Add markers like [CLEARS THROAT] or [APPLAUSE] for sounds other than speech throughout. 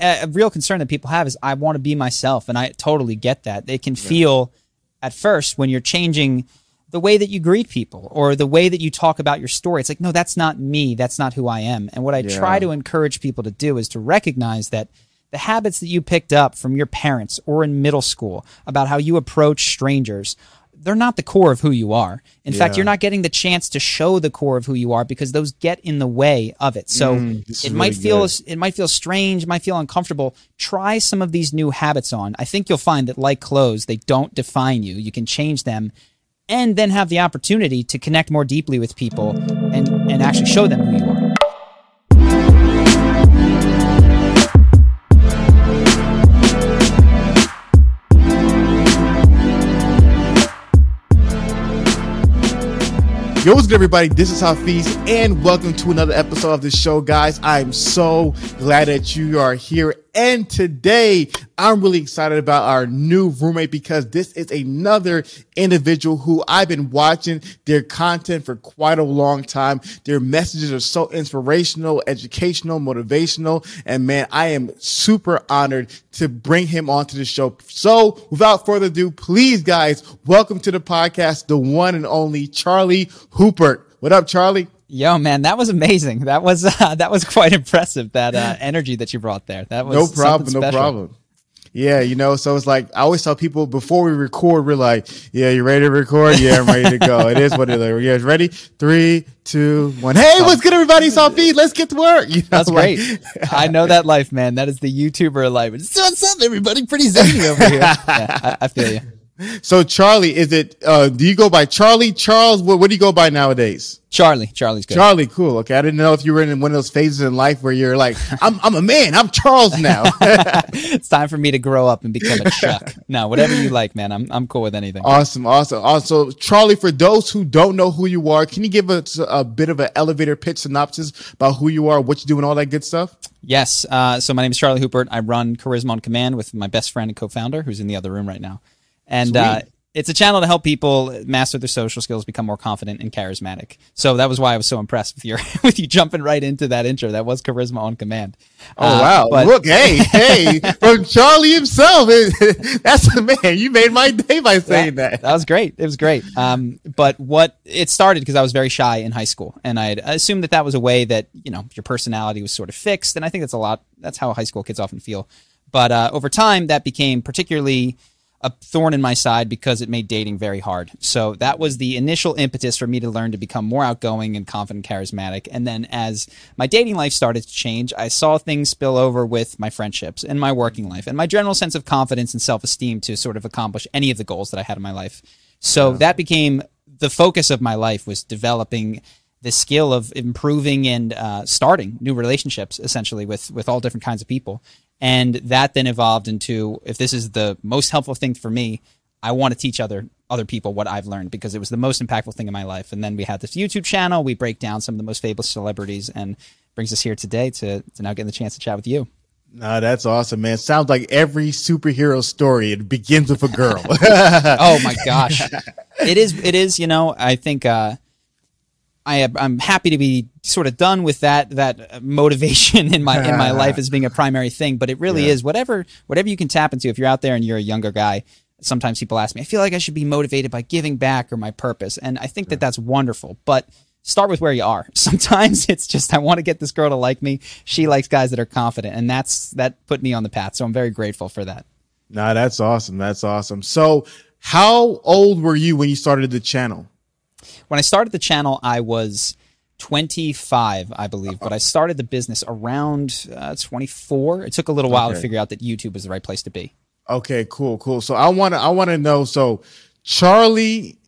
a, real concern that people have is I want to be myself, and I totally get that. They can feel at first when you're changing the way that you greet people or the way that you talk about your story. It's like, no, that's not me. That's not who I am. And what I Yeah. try to encourage people to do is to recognize that the habits that you picked up from your parents or in middle school about how you approach strangers, they're not the core of who you are. In fact, you're not getting the chance to show the core of who you are because those get in the way of it. So Mm, it is might really feel good. it might feel strange, might feel uncomfortable. Try some of these new habits on. I think you'll find that like clothes, they don't define you. You can change them and then have the opportunity to connect more deeply with people and and actually show them who you are. Yo, what's good, everybody? This is Hafeez, and welcome to another episode of the show, guys. I'm so glad that you are here. And today, I'm really excited about our new roommate because this is another individual who I've been watching their content for quite a long time. Their messages are so inspirational, educational, motivational. And man, I am super honored to bring him onto the show. So without further ado, please guys, welcome to the podcast, the one and only Charlie Houpert. What up, Charlie? Yo, man, that was amazing. That was [LAUGHS] uh, that was quite impressive. That uh, [LAUGHS] energy that you brought there. That was No problem, no problem. Yeah, you know, so it's like I always tell people before we record, we're like, "Yeah, you ready to record? Yeah, I'm ready to go." It is what it is. You guys ready? Three, two, one. Hey, what's good, everybody? Feed. [LAUGHS] Let's get to work. You know, That's like- great. I know that life, man. That is the YouTuber life. What's up, everybody? Pretty zany over here. Yeah, I, I feel you. So, Charlie, is it? uh Do you go by Charlie, Charles? What, what do you go by nowadays? Charlie. Charlie's good. Charlie, cool. Okay, I didn't know if you were in one of those phases in life where you're like, "I'm, I'm a man. I'm Charles now." [LAUGHS] it's time for me to grow up and become a [LAUGHS] Chuck. no, whatever you like, man. I'm I'm cool with anything. Awesome, awesome. Also, Charlie, for those who don't know who you are, can you give us a bit of an elevator pitch synopsis about who you are, what you do, and all that good stuff? Yes. Uh, so my name is Charlie Houpert. I run Charisma on Command with my best friend and co-founder, who's in the other room right now. And uh, it's a channel to help people master their social skills, become more confident and charismatic. So that was why I was so impressed with your [LAUGHS] with you jumping right into that intro. That was Charisma on Command. Oh Uh, wow! but- Look, hey, [LAUGHS] hey, from Charlie himself. [LAUGHS] That's the man. You made my day by saying that. That was great. It was great. Um, but what it started because I was very shy in high school, and I assumed that that was a way that you know your personality was sort of fixed, and I think that's a lot. That's how high school kids often feel. But uh, over time, that became particularly a thorn in my side because it made dating very hard. So that was the initial impetus for me to learn to become more outgoing and confident, charismatic. And then as my dating life started to change, I saw things spill over with my friendships and my working life and my general sense of confidence and self esteem to sort of accomplish any of the goals that I had in my life. So that became the focus of my life was developing the skill of improving and uh, starting new relationships essentially with with all different kinds of people and that then evolved into if this is the most helpful thing for me i want to teach other other people what i've learned because it was the most impactful thing in my life and then we had this youtube channel we break down some of the most famous celebrities and brings us here today to, to now getting the chance to chat with you No, that's awesome, man. Sounds like every superhero story. It begins with a girl. [LAUGHS] oh my [LAUGHS] gosh it is it is you know i think uh I am, I'm happy to be sort of done with that that motivation in my in my life [LAUGHS] as being a primary thing, but it really Yeah. is whatever whatever you can tap into. If you're out there and you're a younger guy, sometimes people ask me, I feel like I should be motivated by giving back or my purpose, and I think that that's wonderful. But start with where you are. [LAUGHS] Sometimes it's just I want to get this girl to like me. She likes guys that are confident, and that's that put me on the path. So I'm very grateful for that. nah, that's awesome. That's awesome. So, how old were you when you started the channel? When I started the channel, I was 25, I believe, but I started the business around uh, 24. It took a little while to figure out that YouTube was the right place to be. Okay, cool, cool. So I want to, I want to know. So Charlie,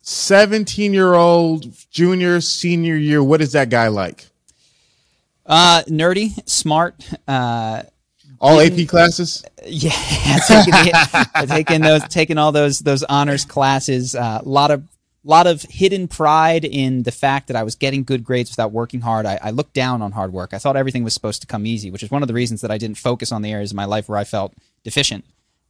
seventeen year old, junior, senior year. What is that guy like? Uh, nerdy, smart, uh, All AP classes. yeah, [LAUGHS] taking, the, taking those, taking all those those honors classes. A uh, lot of lot of hidden pride in the fact that I was getting good grades without working hard. I, I looked down on hard work. I thought everything was supposed to come easy, which is one of the reasons that I didn't focus on the areas of my life where I felt deficient.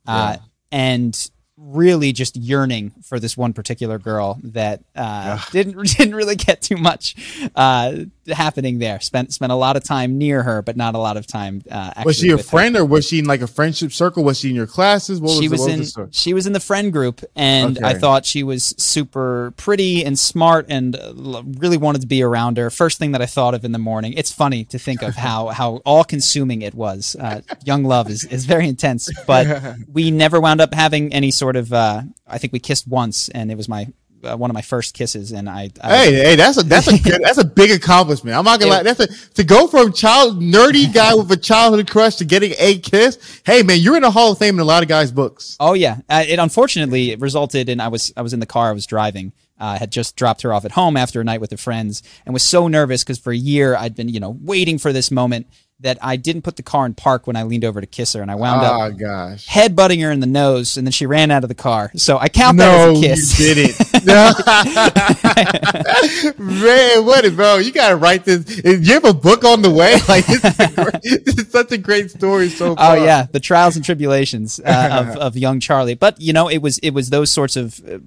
Uh, and really just yearning for this one particular girl that uh, didn't [LAUGHS] didn't really get too much uh, happening there. Spent spent a lot of time near her, but not a lot of time. Uh, was she a with her. friend or was she in like a friendship circle? Was she in your classes? What she was, the- in was the she was in the friend group and i thought she was super pretty and smart and uh, really wanted to be around her first thing that i thought of in the morning it's funny to think of how [LAUGHS] how all consuming it was uh, young love is, is very intense but [LAUGHS] we never wound up having any sort of uh, i think we kissed once and it was my uh, one of my first kisses and i, I Hey, hey, that's a that's a [LAUGHS] good, that's a big accomplishment. I'm not gonna lie. That's a to go from child nerdy guy with a childhood crush to getting a kiss. Hey, man, you're in the Hall of Fame in a lot of guys' books. Oh yeah, uh, it unfortunately it resulted in I was I was in the car I was driving. Uh, had just dropped her off at home after a night with her friends and was so nervous because for a year I'd been you know waiting for this moment that I didn't put the car in park when I leaned over to kiss her and I wound Oh up gosh. headbutting her in the nose and then she ran out of the car. So I count that as a kiss. you kiss. didn't. No. [LAUGHS] [LAUGHS] Man, what is, bro? You gotta write this. You have a book on the way. [LAUGHS] Like this is, great, this is such a great story so far. Oh yeah, the trials and tribulations uh, of of young Charlie. But you know, it was it was those sorts of uh,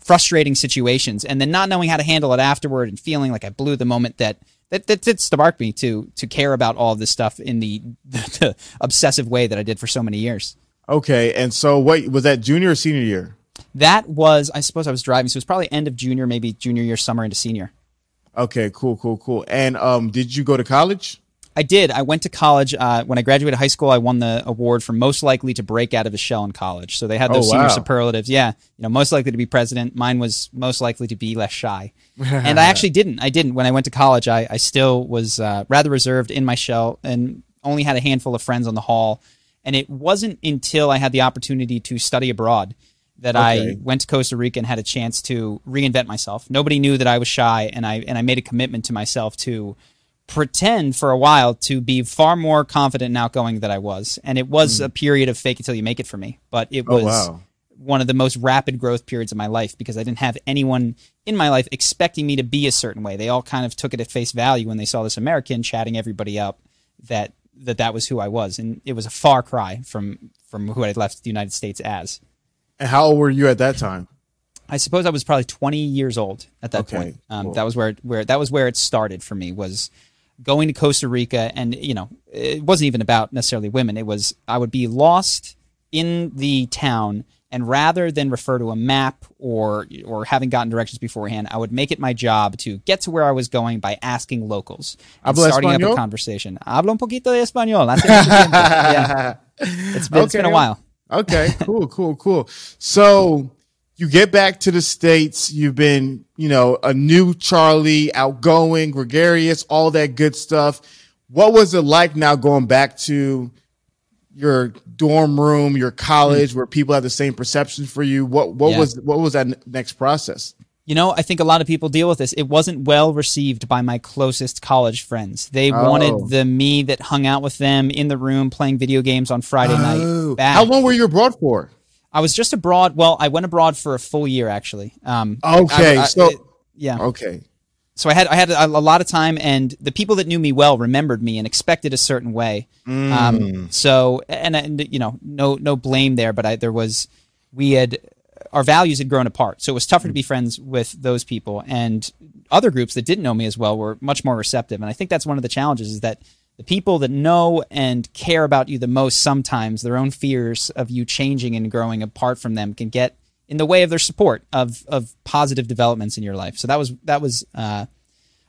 frustrating situations, and then not knowing how to handle it afterward, and feeling like I blew the moment that that that did spark me to to care about all this stuff in [LAUGHS] the, the, obsessive way that I did for so many years. Okay, and so what was that junior or senior year? That was, I suppose, I was driving, so it was probably end of junior, maybe junior year, summer into senior. Okay, cool, cool, cool. And um, did you go to college? I did. I went to college. Uh, when I graduated high school, I won the award for most likely to break out of his shell in college. So they had those Oh, senior superlatives. Yeah, you know, most likely to be president. Mine was most likely to be less shy. [LAUGHS] and I actually didn't. I didn't. When I went to college, I, I still was uh, rather reserved in my shell and only had a handful of friends on the hall. And it wasn't until I had the opportunity to study abroad that I went to Costa Rica and had a chance to reinvent myself. Nobody knew that I was shy, and I and I made a commitment to myself to pretend for a while to be far more confident and outgoing than I was. And it was a period of fake it till you make it for me. But it. Oh, was wow. one of the most rapid growth periods of my life because I didn't have anyone in my life expecting me to be a certain way. They all kind of took it at face value when they saw this American chatting everybody up that that that was who I was. And it was a far cry from from who I left the United States as. And how old were you at that time? I suppose I was probably 20 years old at that Okay, point. Um, cool. That was where where that was where it started for me was going to Costa Rica, and you know, it wasn't even about necessarily women. It was I would be lost in the town, and rather than refer to a map or or having gotten directions beforehand, I would make it my job to get to where I was going by asking locals and starting up a conversation. Hablo un poquito de español. [LAUGHS] yeah. It's been, it's been a while. Okay, cool, cool, cool. So you get back to the States, you've been, you know, a new Charlie, outgoing, gregarious, all that good stuff. What was it like now going back to your dorm room, your college, hmm. where people have the same perception for you? What what Yeah. was what was that next process? You know, I think a lot of people deal with this. It wasn't well received by my closest college friends. They Oh. wanted the me that hung out with them in the room playing video games on Friday Oh. night. Back. How long were you abroad for? I was just abroad. Well, I went abroad for a full year actually. Um, Okay, I- I- so- it- yeah. Okay. So I had I had a, a lot of time, and the people that knew me well remembered me and expected a certain way. Mm. Um, so and, and you know, no no blame there, but I, there was we had our values had grown apart, so it was tougher to be friends with those people, and other groups that didn't know me as well were much more receptive. And I think that's one of the challenges is that the people that know and care about you the most sometimes their own fears of you changing and growing apart from them can get in the way of their support of of positive developments in your life. So that was that was uh,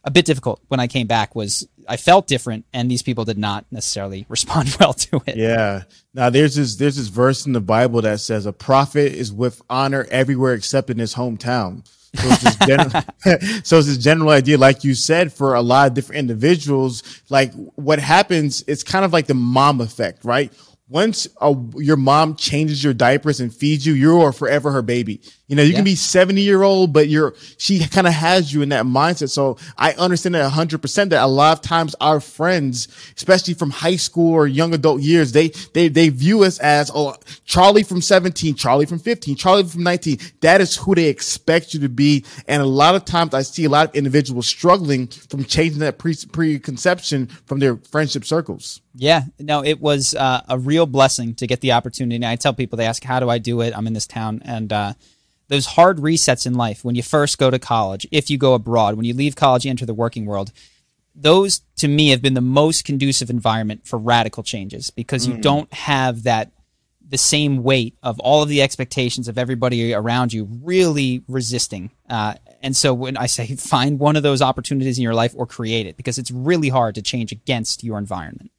a bit difficult when I came back. Was I felt different, and these people did not necessarily [LAUGHS] respond well to it. Yeah. Now there's this there's this verse in the Bible that says a prophet is with honor everywhere except in his hometown. So it's this general, [LAUGHS] [LAUGHS] so it's this general idea, like you said, for a lot of different individuals. Like what happens, it's kind of like the mom effect, right? Once a, your mom changes your diapers and feeds you, you are forever her baby. You know, you Yeah. can be 70 year old, but you're, she kind of has you in that mindset. So I understand that hundred percent that a lot of times our friends, especially from high school or young adult years, they, they, they view us as, oh, Charlie from 17, Charlie from 15, Charlie from 19. That is who they expect you to be. And a lot of times I see a lot of individuals struggling from changing that pre- preconception from their friendship circles. Yeah, no, it was uh, a real blessing to get the opportunity. And I tell people they ask, "How do I do it?" I'm in this town, and uh, those hard resets in life when you first go to college, if you go abroad, when you leave college, you enter the working world. those to me have been the most conducive environment for radical changes because you don't have that the same weight of all of the expectations of everybody around you really resisting. Uh, and so when I say [LAUGHS] find one of those opportunities in your life or create it, because it's really hard to change against your environment.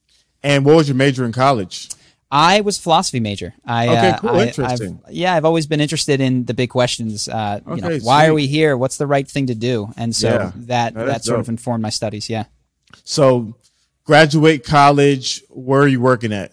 And what was your major in college? I was a philosophy major. I, Okay, uh, cool. I- Interesting. I've- yeah, I've always been interested in the big questions. Uh, you know, Okay, why are we here? What's the right thing to do? And so Yeah. that No, that sort dope. of informed my studies. Yeah. So, graduate college. Where are you working at?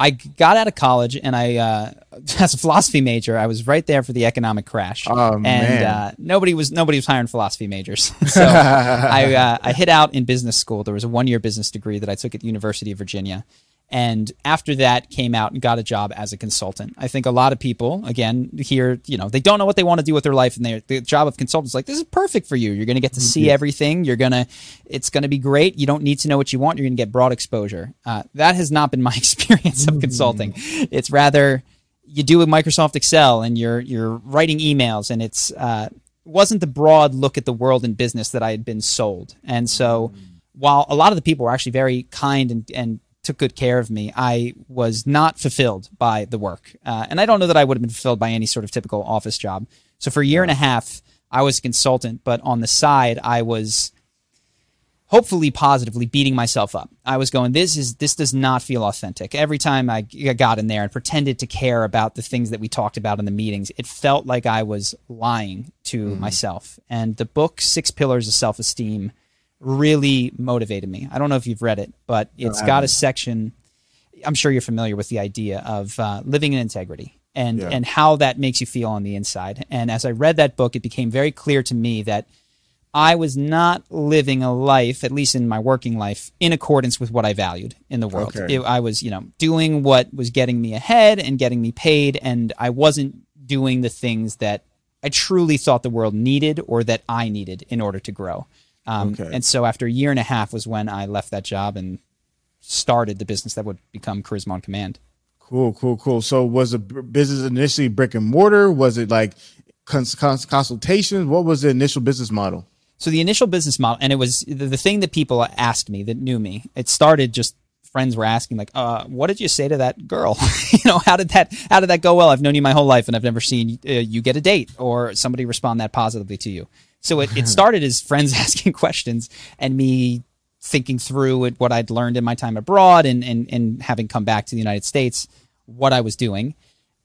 I got out of college and I, uh, [LAUGHS] as a philosophy major, I was right there for the economic crash. Oh, and. Uh, nobody was nobody was hiring philosophy majors. [LAUGHS] so I uh, I hit out in business school. There was a one year business degree that I took at the University of Virginia. And after that, came out and got a job as a consultant. I think a lot of people, again, here, you know, they don't know what they want to do with their life, and they the job of consultant is like, this is perfect for you. You're going to get to see everything. You're gonna, it's going to be great. You don't need to know what you want. You're going to get broad exposure. Uh, that has not been my [LAUGHS] experience of consulting. It's rather you do with Microsoft Excel and you're you're writing emails, and it's uh, wasn't the broad look at the world and business that I had been sold. And so, while a lot of the people were actually very kind and and took good care of me, I was not fulfilled by the work. Uh, and I don't know that I would have been fulfilled by any sort of typical office job. So for a year and a half, I was a consultant, but on the side, I was hopefully positively beating myself up. I was going, this is this does not feel authentic. Every time I got in there and pretended to care about the things that we talked about in the meetings, it felt like I was lying to myself. And the book Six Pillars of Self Esteem really motivated me. I don't know if you've read it, but it's got a section. I'm sure you're familiar with the idea of uh, living in integrity and Yeah. and how that makes you feel on the inside. And as I read that book, it became very clear to me that I was not living a life, at least in my working life, in accordance with what I valued in the world. Okay. It- I was, you know, doing what was getting me ahead and getting me paid, and I wasn't doing the things that I truly thought the world needed or that I needed in order to grow. Um, Okay. And so, after a year and a half, was when I left that job and started the business that would become Charisma on Command. Cool, cool, cool. So, was the business initially brick and mortar? Was it like cons- cons- consultations? What was the initial business model? So the initial business model, and it was the, the thing that people asked me that knew me. It started just friends were asking like, uh, "What did you say to that girl? [LAUGHS] you know, how did that how did that go well? I've known you my whole life, and I've never seen uh, you get a date or somebody respond that positively to you." So it, it [LAUGHS] started as friends [LAUGHS] asking questions and me thinking through what I'd learned in my time abroad and, and and having come back to the United States, what I was doing.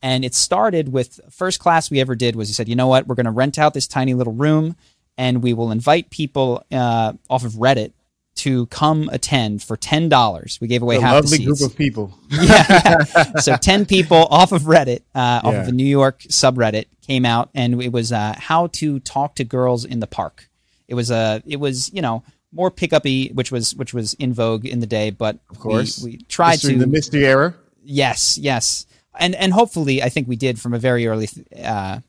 And it started with first class we ever did was he said, you know what, we're going to rent out this tiny little room and we will invite people uh, off of Reddit to come attend for ten dollars. We gave away A half the lovely seats. group of people. [LAUGHS] yeah, yeah. [LAUGHS] So ten people off of Reddit, uh, off Yeah. of a New York subreddit, came out, and it was uh, how to talk to girls in the park. It was a, it was you know more pickupy, which was which was in vogue in the day, but of course. we, we tried Mystery- to the mystery era. Yes, yes, and and hopefully, I think we did from a very early, uh,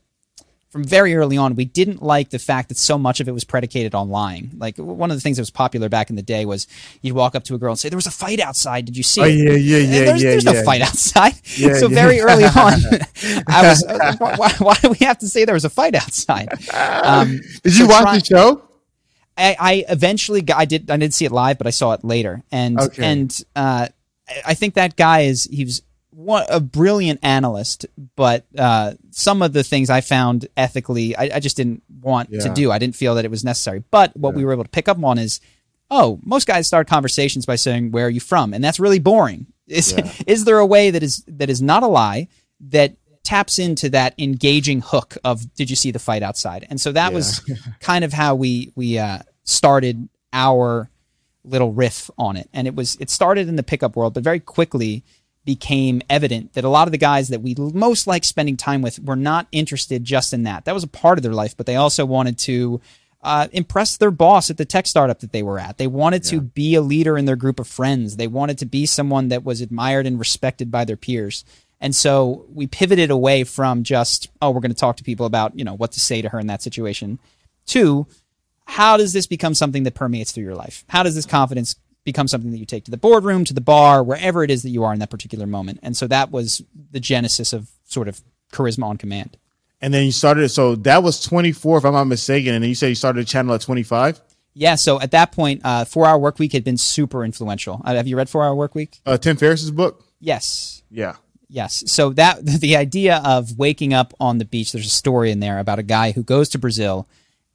from very early on. We didn't like the fact that so much of it was predicated on lying. Like one of the things that was popular back in the day was you'd walk up to a girl and say, "There was a fight outside. Did you see Oh, it?" yeah, yeah, yeah, There's, yeah, there's yeah. no fight outside. [LAUGHS] Yeah, so very early [LAUGHS] on, I was, why, why do we have to say there was a fight outside? Um, Did you so watch try- the show? I, I eventually got, I did I didn't see it live, but I saw it later, and Okay. and uh, I- I think that guy is he was one, a brilliant analyst, but uh, some of the things I found ethically, I, I just didn't want to do. I didn't feel that it was necessary. But what we were able to pick up on is, oh, most guys start conversations by saying, "Where are you from?" and that's really boring. [LAUGHS] Is is there a way that is that is not a lie that taps into that engaging hook of did you see the fight outside and so that was [LAUGHS] kind of how we we uh, started our little riff on it and it was it started in the pickup world but very quickly became evident that a lot of the guys that we most like spending time with were not interested just in that that was a part of their life but they also wanted to uh, impress their boss at the tech startup that they were at. They wanted to be a leader in their group of friends. They wanted to be someone that was admired and respected by their peers. And so we pivoted away from just, oh, we're going to talk to people about, you know, what to say to her in that situation, to how does this become something that permeates through your life? How does this confidence become something that you take to the boardroom, to the bar, wherever it is that you are in that particular moment? And so that was the genesis of sort of charisma on command. And then you started. So that was 24, if I'm not mistaken. And then you said you started a channel at 25. Yeah. So at that point, uh, Four Hour Work Week had been super influential. Uh, have you read Four Hour Work Week? Uh, Tim Ferriss's book. Yes. Yeah. Yes. So that [LAUGHS] the idea of waking up on the beach, there's a story in there about a guy who goes to Brazil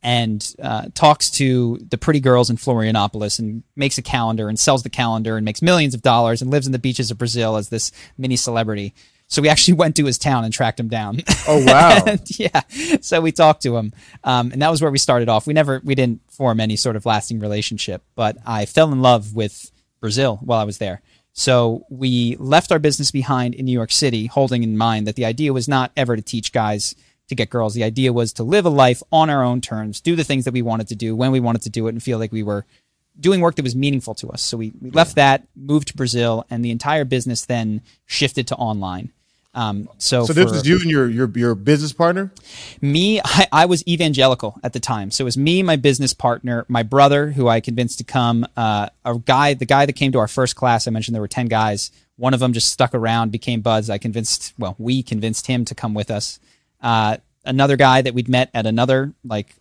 and uh, talks to the pretty girls in Florianopolis and makes a calendar and sells the calendar and makes millions of dollars and lives in the beaches of Brazil as this mini celebrity. So we actually [LAUGHS] went to his town and tracked him down. Oh wow! [LAUGHS] yeah. So we talked to him, um, and that was where we started off. We never, we didn't form any sort of lasting relationship, but I fell in love with Brazil while I was there. So we left our business behind in New York City, holding in mind that the idea was not ever to teach guys to get girls. The idea was to live a life on our own terms, do the things that we wanted to do when we wanted to do it, and feel like we were doing work that was meaningful to us. So we, we left that, moved to Brazil, and the entire business then shifted to online. Um, so, so this was you and your, your your business partner. Me, [LAUGHS] I, I, was evangelical at the time, so it was me, my business partner, my brother, who I convinced to come. Uh, a guy, the guy that came to our first class. I mentioned there were ten guys. One of them just stuck around, became buds. I convinced, well, we convinced him to come with us. Uh, another guy that we'd met at another like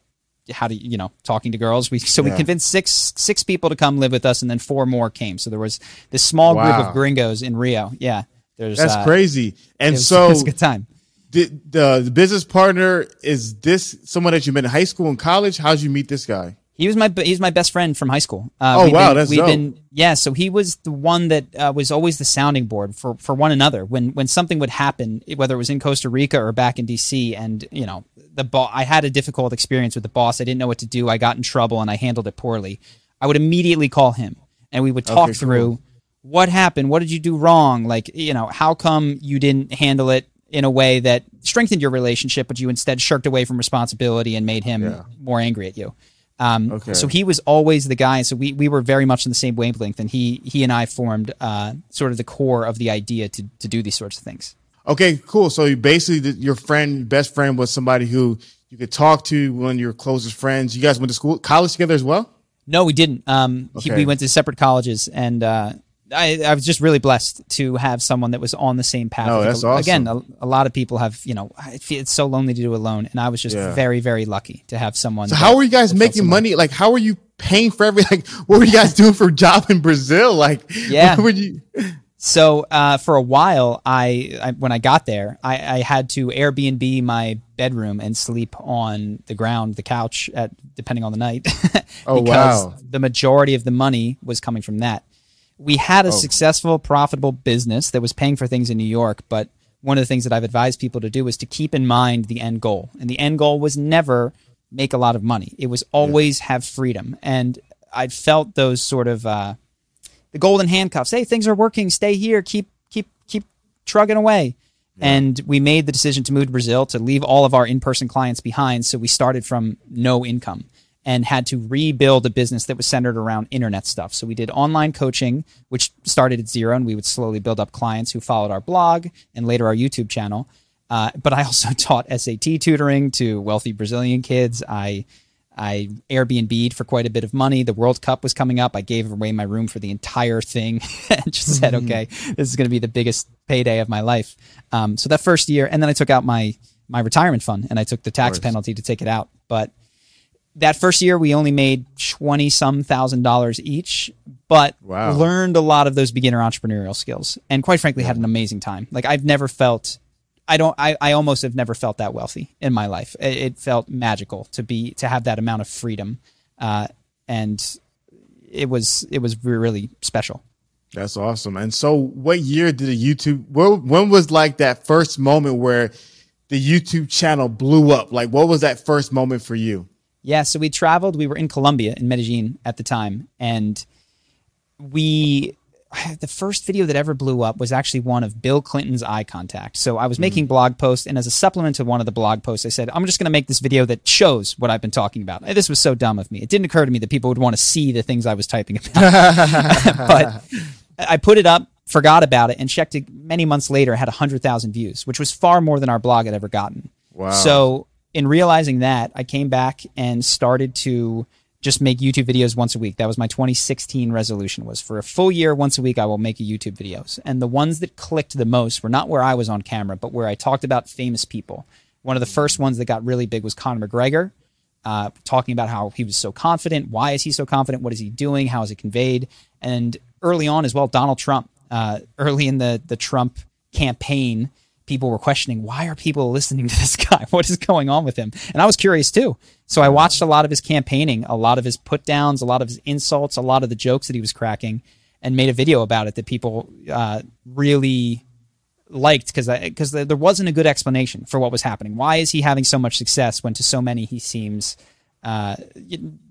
how do you know talking to girls we so we convinced six six people to come live with us and then four more came so there was this small wow. group of gringos in rio yeah there's that's uh, crazy. And it was, so it's a good time. The, the, the business partner is this someone that you met in high school and college? How'd you meet this guy? He was my he's my best friend from high school. Uh, oh wow, been, that's we've dope. been yeah. So he was the one that uh, was always the sounding board for for one another when when something would happen, whether it was in Costa Rica or back in DC, and you know the boss. I had a difficult experience with the boss. I didn't know what to do. I got in trouble and I handled it poorly. I would immediately call him and we would talk okay, through. Cool what happened? What did you do wrong? Like, you know, how come you didn't handle it in a way that strengthened your relationship, but you instead shirked away from responsibility and made him yeah. more angry at you? Um, okay. So he was always the guy. So we, we were very much in the same wavelength, and he he and I formed uh, sort of the core of the idea to to do these sorts of things. Okay, cool. So you basically, your friend, best friend, was somebody who you could talk to, one of your closest friends. You guys went to school, college together as well. No, we didn't. Um, okay. he, we went to separate colleges, and uh, I, I was just really blessed to have someone that was on the same path. Oh, that's awesome. Again, a, a, lot of people have, you know, it's so lonely to do alone, and I was just yeah. very, very lucky to have someone. So, that, how were you guys making money? Like, how were you paying for everything? [LAUGHS] Like, what were you guys doing for a job in Brazil? Like, yeah, would you? [LAUGHS] So, uh, for a while, I, I, when I got there, I, I had to Airbnb my bedroom and sleep on the ground, the couch, at depending on the night. [LAUGHS] oh wow! The majority of the money was coming from that we had a oh. successful, profitable business that was paying for things in New York, but one of the things that I've advised people to do is to keep in mind the end goal. And the end goal was never make a lot of money. It was always yeah. have freedom. And I felt those sort of uh, the golden handcuffs. Hey, things are working. Stay here. Keep keep keep trugging away. Yeah. And we made the decision to move to Brazil to leave all of our in-person clients behind. So we started from no income and had to rebuild a business that was centered around internet stuff. So we did online coaching, which started at zero, and we would slowly build up clients who followed our blog and later our YouTube channel. Uh, but I also [LAUGHS] taught SAT tutoring to wealthy Brazilian kids. I I Airbnb'd for quite a bit of money. The World Cup was coming up. I gave away my room for the entire thing [LAUGHS] and just said, mm-hmm. okay, this is going to be the biggest payday of my life. Um, so that first year, and then I took out my my retirement fund and I took the tax penalty to take it out. But that first year we only made 20 some thousand dollars each but wow. learned a lot of those beginner entrepreneurial skills and quite frankly had an amazing time. Like i've never felt i don't i, I almost have never felt that wealthy in my life. It, it felt magical to be to have that amount of freedom uh, and it was it was really special. That's awesome. And so what year did the youtube when was like that first moment where the youtube channel blew up? Like what was that first moment for you yeah, so we traveled. We were in Colombia, in Medellin at the time, and we [SIGHS] the first video that ever blew up was actually one of Bill Clinton's eye contact. So I was making mm. blog posts, and as a supplement to one of the blog posts, I said, I'm just going to make this video that shows what I've been talking about. This was so dumb of me. It didn't occur to me that people would want to see the things I was typing about. [LAUGHS] but I put it up, forgot about it, and checked it many months later, had 100,000 views, which was far more than our blog had ever gotten. Wow. So in realizing that, I came back and started to just make YouTube videos once a week. That was my 2016 resolution was for a full year once a week I will make YouTube videos. And the ones that clicked the most were not where I was on camera, but where I talked about famous people. One of the first ones that got really big was Conor McGregor. uh, talking about how he was so confident. Why is he so confident? What is he doing? How is it conveyed? And early on as well, Donald Trump. Uh, early in the the Trump campaign, people were questioning why are people listening to this [LAUGHS] guy? What is going on with him? And I was curious too. So I watched a lot of his campaigning, a lot of his put downs, a lot of his insults, a lot of the jokes that he was cracking, and made a video about it that people uh, really liked because because there wasn't a good explanation for what was happening. Why is he having so much success when to so many he seems uh,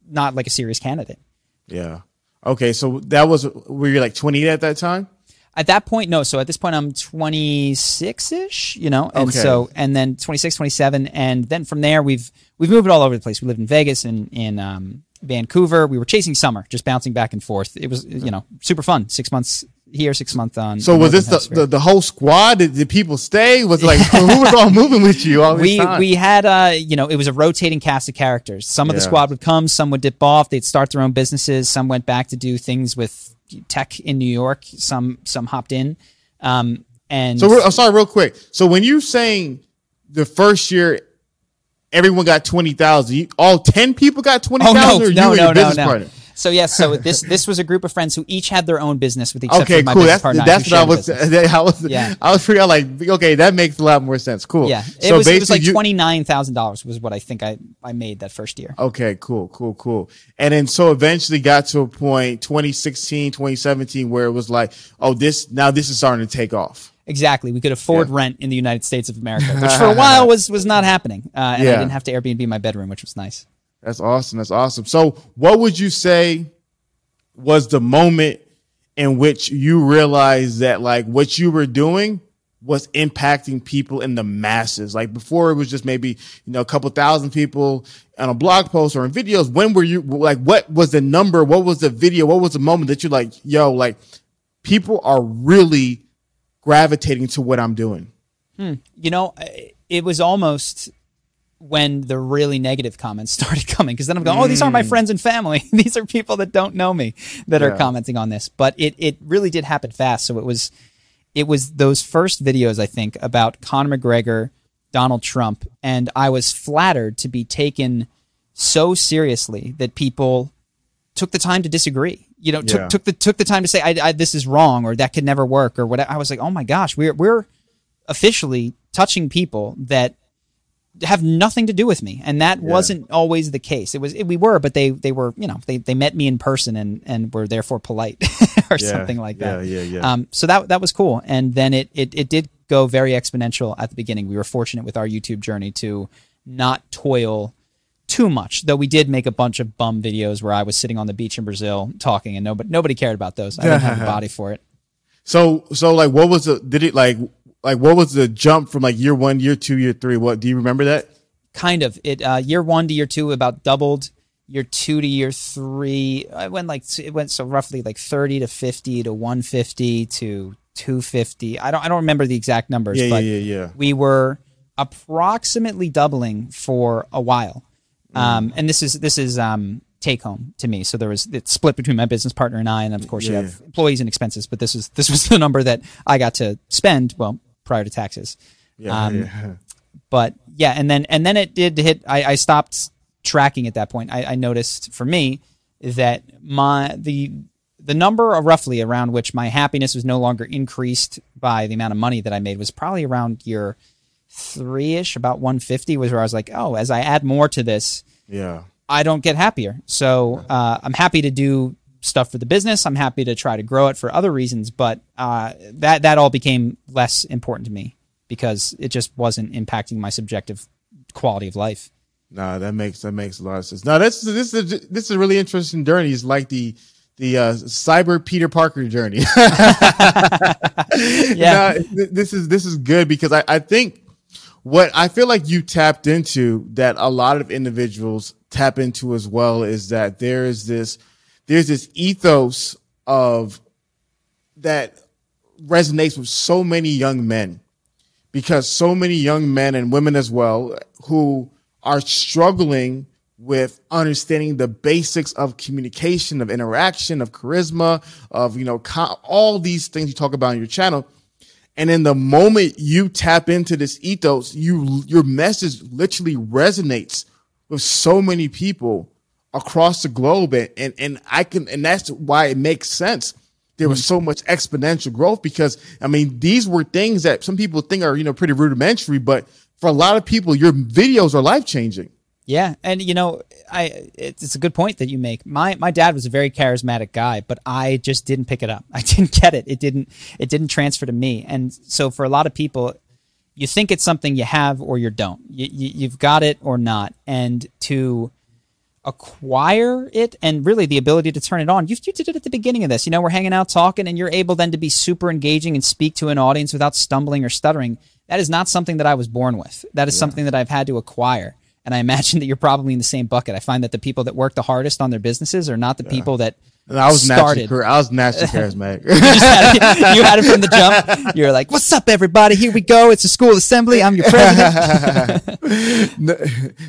not like a serious candidate? Yeah. Okay, so that was were you like 28 at that time? At that point, no. So at this point, I'm 26 ish, you know, and Okay. so and then 26, 27, and then from there we've we've moved all over the place. We lived in Vegas and in um, Vancouver. We were chasing summer, just bouncing back and forth. It was you know super fun. Six months here, six months on. So was this the, the, the whole squad? Did, did people stay? Was it like [LAUGHS] who was all moving with you all we time? we had uh you know it was a rotating cast of characters. Some of the squad would come, some would dip off. They'd start their own businesses. Some went back to do things with tech in New York. Some some hopped in. Um, and so I'm sorry, real quick. So when you're saying the first year, everyone got twenty thousand. All ten people got twenty oh thousand, no or you no no your no business no. So yes, so this this was a group of friends who each had their own business with each except Okay, my cool. business That's partner. that's what I was. business. [LAUGHS] I was. Yeah. I was out like, okay, that makes a lot more sense. Cool. Yeah, it So was it was like twenty nine thousand dollars was what I think I I made that first year. Okay, cool, cool, cool. And then so eventually got to a point 2016, 2017 where it was like, oh, this now this is starting to take off. Exactly. We could afford Yeah. rent in the United States of America, which for a while [LAUGHS] was was not happening, uh, and I didn't have to Airbnb my bedroom, which was nice. That's awesome. That's awesome. So, what would you say was the moment in which you realized that like what you were doing was impacting people in the masses? Like before, it was just maybe you know a couple thousand people on a blog post or in videos. When were you like? What was the number? What was the video? What was the moment that you're like, yo, like people are really gravitating to what I'm doing? Hmm. You know, it was almost when the really negative comments [LAUGHS] started coming because then I'm going, oh, these aren't my mm. friends and family. [LAUGHS] these are people that don't know me that are commenting on this. But it it really did happen fast. So it was it was those first videos I think about Conor McGregor, Donald Trump, and I was flattered to be taken so seriously that people took the time to disagree. You know, took Yeah. took the took the time to say I, I, this is wrong or that could never work or what. I was like, oh my gosh, we're we're officially touching people that have nothing to do with me, and that wasn't always the case. It was we were, but they they were you know they they met me in person and and were therefore polite [LAUGHS] or Yeah, something like that. yeah, yeah, yeah. Um, so that that was cool, and then it it it did go very exponential at the beginning. We were fortunate with our YouTube journey to not toil too much, though we did make a bunch of bum videos where I was sitting on the beach in Brazil talking, and nobody nobody cared about those. I didn't have the [LAUGHS] body for it. So, so like, what was the, did it like, like, what was the jump from like year one, year two, year three? What, do you remember that? kind of. It uh, year one to year two about doubled. Year two to year three i went like it went so roughly like 30 to 50 to 150 to 250 i don't i don't remember the exact numbers Yeah, but yeah, yeah, yeah. we were approximately doubling for a while. Um, and this is this is um, take home to me. So there was it's split between my business partner and i and of course Yeah, you have employees and expenses but this is this was the number that i got to spend. Well prior to taxes Yeah, Um, yeah. but yeah, and then and then it did hit. I, I stopped tracking at that point. I, I noticed for me that my the the number roughly around which my happiness was no longer increased by the amount of money that I made was probably around year three ish, about one fifty was where I was like, oh, as I add more to this, Yeah. I don't get happier. So uh, I'm happy to do stuff for the business. I'm happy to try to grow it for other reasons, but uh, that that all became less important to me because it just wasn't impacting my subjective quality of life. Nah, that makes, that makes a lot of sense. No, that's, this is, this is a really interesting journey. It's like the, the, uh, cyber Peter Parker journey. [LAUGHS] [LAUGHS] Yeah. No, th- this is, this is good because I, I think what I feel like you tapped into that a lot of individuals tap into as well is that there is this, there's this ethos of that resonates with so many young men because so many young men and women as well who are struggling with understanding the basics of communication, of interaction, of charisma, of, you know, co- all these things you talk about on your channel. And in the moment you tap into this ethos, you, your message literally resonates with so many people across the globe and, and, and I can, and that's why it makes sense. There was mm. so much exponential growth because, I mean, these were things that some people think are, you know, pretty rudimentary, but for a lot of people, your videos are life changing. Yeah, and you know, I it's a good point that you make. My my dad was a very charismatic guy, but I just didn't pick it up. [LAUGHS] I didn't get it. It didn't it didn't transfer to me. And so for a lot of people, you think it's something you have or you don't. You, you you've got it or not. And to acquire it and really the ability to turn it on. You, you did it at the beginning of this. You know, we're hanging out talking and you're able then to be super engaging and speak to an audience without stumbling or stuttering. That is not something that I was born with. That is yeah. something that I've had to acquire. And I imagine that you're probably in the same bucket. I find that the people that work the hardest on their businesses are not the yeah. people that and I was started. naturally, I was naturally charismatic. [LAUGHS] you, had it, [LAUGHS] you had it from the jump. You're like, "What's up, everybody? Here we go. It's a school assembly. I'm your president." [LAUGHS] no,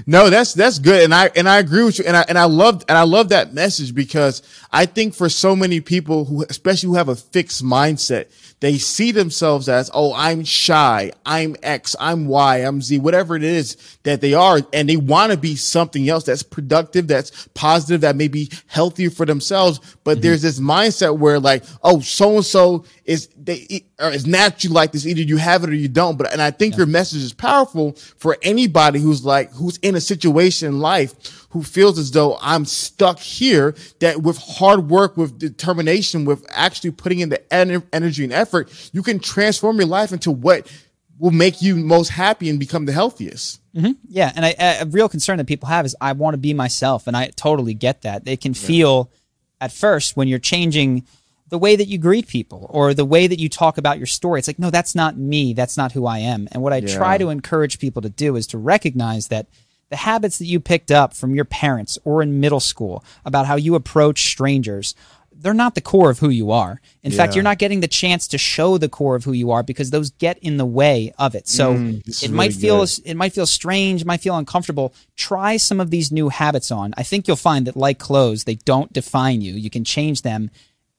no, that's that's good, and I and I agree with you, and I and I love and I love that message because I think for so many people who, especially who have a fixed mindset, they see themselves as, oh, I'm shy, I'm X, I'm Y, I'm Z, whatever it is that they are. And they want to be something else that's productive, that's positive, that may be healthier for themselves. But mm-hmm. there's this mindset where like, oh, so and so is they or is naturally like this. Either you have it or you don't. But and I think yeah. your message is powerful for anybody who's like who's in a situation in life who feels as though I'm stuck here, that with hard work, with determination, with actually putting in the energy and effort, you can transform your life into what will make you most happy and become the healthiest. Mm-hmm. Yeah. And I, a real concern that people have is I want to be myself. And I totally get that. They can feel yeah. At first when you're changing the way that you greet people or the way that you talk about your story. It's like, no, that's not me. That's not who I am. And what I yeah. try to encourage people to do is to recognize that the habits that you picked up from your parents or in middle school about how you approach strangers they're not the core of who you are. In yeah. fact, you're not getting the chance to show the core of who you are because those get in the way of it. So mm, it really might feel good. it might feel strange, might feel uncomfortable. Try some of these new habits on. I think you'll find that like clothes, they don't define you. You can change them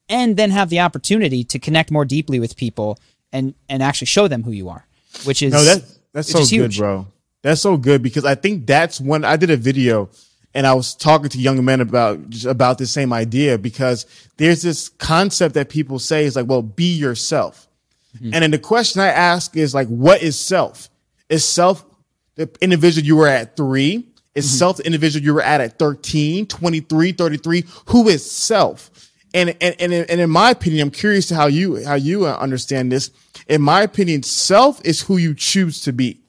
and then have the opportunity to connect more deeply with people and and actually show them who you are, which is No, that that's so good, bro. That's so good because I think that's when I did a video and I was talking to young men about about the same idea because there's this concept that people say is like, well, be yourself. Mm-hmm. And then the question I ask is like, what is self? Is self the individual you were at three? Is mm-hmm. self the individual you were at at 13, 23, 33? Who is self? And, and, and, and in my opinion, I'm curious to how you, how you understand this. In my opinion, self is who you choose to be.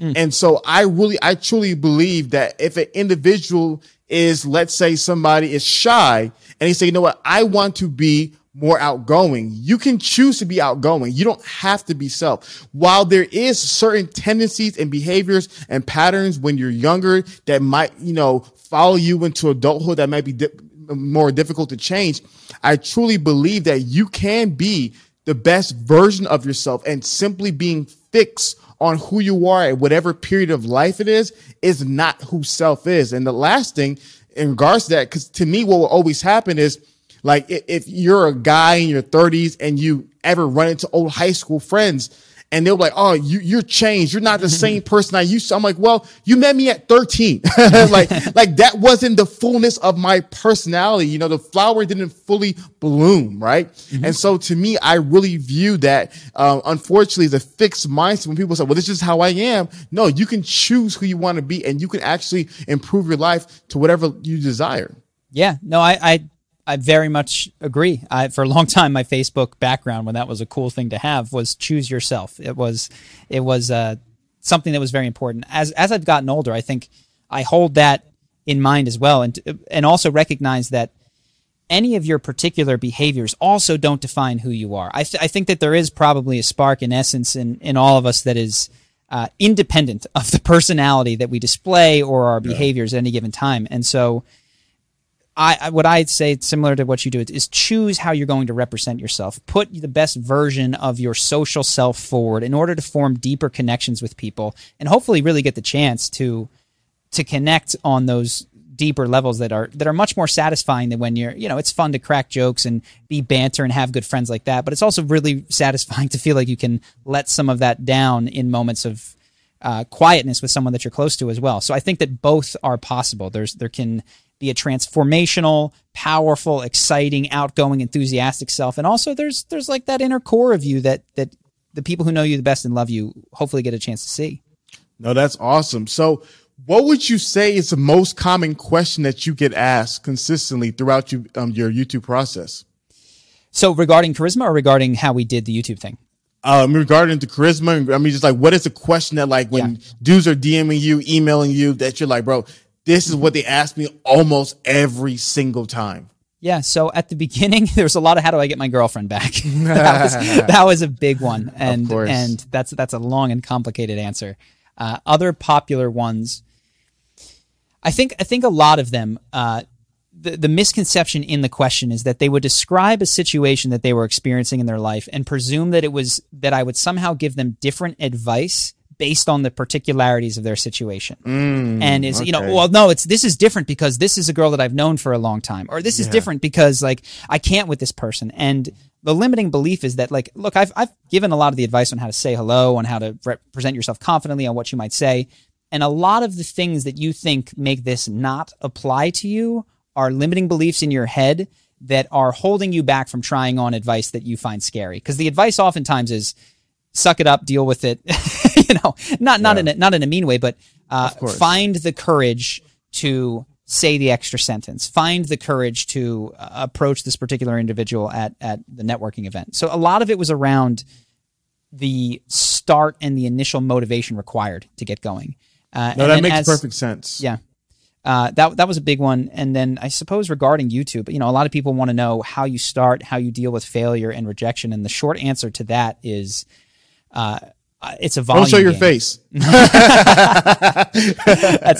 Mm. And so I really, I truly believe that if an individual is, let's say somebody is shy and they say, you know what, I want to be more outgoing. You can choose to be outgoing. You don't have to be self. While there is certain tendencies and behaviors and patterns when you're younger that might, you know, follow you into adulthood that might be di- more difficult to change. I truly believe that you can be the best version of yourself and simply being fixed on who you are at whatever period of life it is, is not who self is. And the last thing in regards to that, because to me, what will always happen is like if you're a guy in your 30s and you ever run into old high school friends, and they were like, "Oh, you you're changed. You're not the [LAUGHS] same person I used to." I'm like, "Well, you met me at 13. [LAUGHS] like [LAUGHS] like that wasn't the fullness of my personality. You know, the flower didn't fully bloom, right?" Mm-hmm. And so to me, I really view that uh, unfortunately a fixed mindset when people say, "Well, this is how I am." No, you can choose who you want to be, and you can actually improve your life to whatever you desire. Yeah, no, I, I I very much agree. I, for a long time, my Facebook background, when that was a cool thing to have, was choose yourself. It was, it was uh, something that was very important. As as I've gotten older, I think I hold that in mind as well, and and also recognize that any of your particular behaviors also don't define who you are. I, th- I think that there is probably a spark in essence in in all of us that is. Uh, independent of the personality that we display or our behaviors yeah. at any given time. And so I, what I'd say similar to what you do is choose how you're going to represent yourself. Put the best version of your social self forward in order to form deeper connections with people and hopefully really get the chance to to connect on those deeper levels that are that are much more satisfying than when you're you know it's fun to crack jokes and be banter and have good friends like that but it's also really satisfying to feel like you can let some of that down in moments of uh, quietness with someone that you're close to as well. So I think that both are possible. There's there can be a transformational, powerful, exciting, outgoing, enthusiastic self, and also there's there's like that inner core of you that that the people who know you the best and love you hopefully get a chance to see. No, that's awesome. So, what would you say is the most common question that you get asked consistently throughout you, um, your YouTube process? So, regarding charisma or regarding how we did the YouTube thing? Um, regarding the charisma, I mean, just like what is the question that like when yeah. dudes are DMing you, emailing you, that you're like, bro, this is what they ask me almost every single time. Yeah. So at the beginning, [LAUGHS] there was a lot of how do I get my girlfriend back? [LAUGHS] that, was, [LAUGHS] that was a big one, and and that's that's a long and complicated answer. Uh, other popular ones, I think I think a lot of them. Uh, the, the misconception in the question is that they would describe a situation that they were experiencing in their life and presume that it was that I would somehow give them different advice based on the particularities of their situation. Mm, and is okay. you know, well, no, it's this is different because this is a girl that I've known for a long time, or this is yeah. different because like I can't with this person. And the limiting belief is that like, look, I've I've given a lot of the advice on how to say hello, on how to present yourself confidently, on what you might say, and a lot of the things that you think make this not apply to you are limiting beliefs in your head that are holding you back from trying on advice that you find scary. Because the advice oftentimes is suck it up, deal with it. [LAUGHS] you [LAUGHS] know, not not yeah. in a, not in a mean way, but uh, find the courage to say the extra sentence. Find the courage to uh, approach this particular individual at at the networking event. So a lot of it was around the start and the initial motivation required to get going. Uh, no, that makes as, perfect sense. Yeah. Uh, that that was a big one, and then I suppose regarding YouTube, you know, a lot of people want to know how you start, how you deal with failure and rejection, and the short answer to that is uh, it's a volume. Don't show your game. face. [LAUGHS] [LAUGHS] That's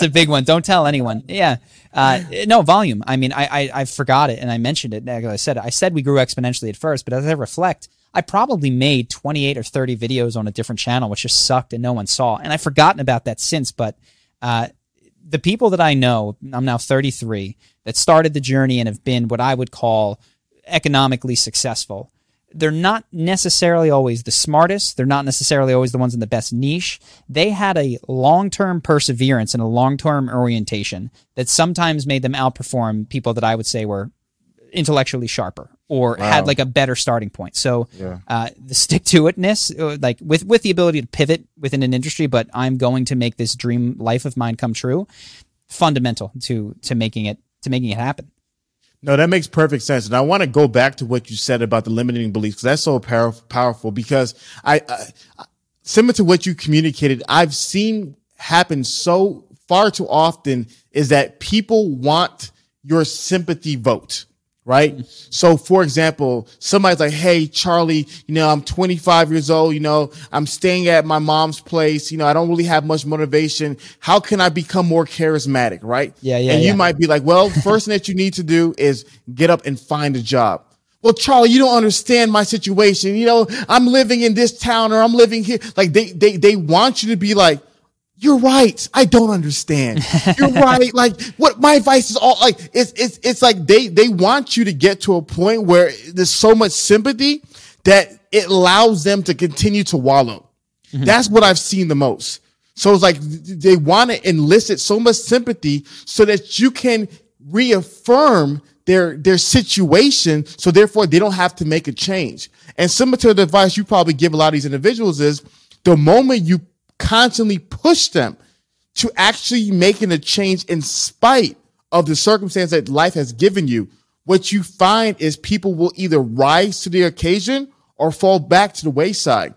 a big one. Don't tell anyone. Yeah. Uh, no volume. I mean, I, I, I forgot it and I mentioned it. Like I said, I said we grew exponentially at first, but as I reflect, I probably made 28 or 30 videos on a different channel, which just sucked and no one saw. And I've forgotten about that since, but, uh, the people that I know, I'm now 33, that started the journey and have been what I would call economically successful they're not necessarily always the smartest. They're not necessarily always the ones in the best niche. They had a long term perseverance and a long term orientation that sometimes made them outperform people that I would say were intellectually sharper or wow. had like a better starting point. So yeah. uh, the stick to itness, uh, like with with the ability to pivot within an industry, but I'm going to make this dream life of mine come true. Fundamental to to making it to making it happen. No, that makes perfect sense. And I want to go back to what you said about the limiting beliefs because that's so power, powerful because I, I, similar to what you communicated, I've seen happen so far too often is that people want your sympathy vote right? So, for example, somebody's like, Hey, Charlie, you know, I'm 25 years old. You know, I'm staying at my mom's place. You know, I don't really have much motivation. How can I become more charismatic? Right. Yeah. Yeah. And yeah. you might be like, well, first thing that you need to do is get up and find a job. Well, Charlie, you don't understand my situation. You know, I'm living in this town or I'm living here. Like they, they, they want you to be like, you're right. I don't understand. You're [LAUGHS] right. Like what my advice is all like, it's, it's, it's like they, they want you to get to a point where there's so much sympathy that it allows them to continue to wallow. Mm-hmm. That's what I've seen the most. So it's like they want to elicit so much sympathy so that you can reaffirm their, their situation. So therefore they don't have to make a change. And similar to the advice you probably give a lot of these individuals is the moment you constantly push them to actually making a change in spite of the circumstance that life has given you, what you find is people will either rise to the occasion or fall back to the wayside.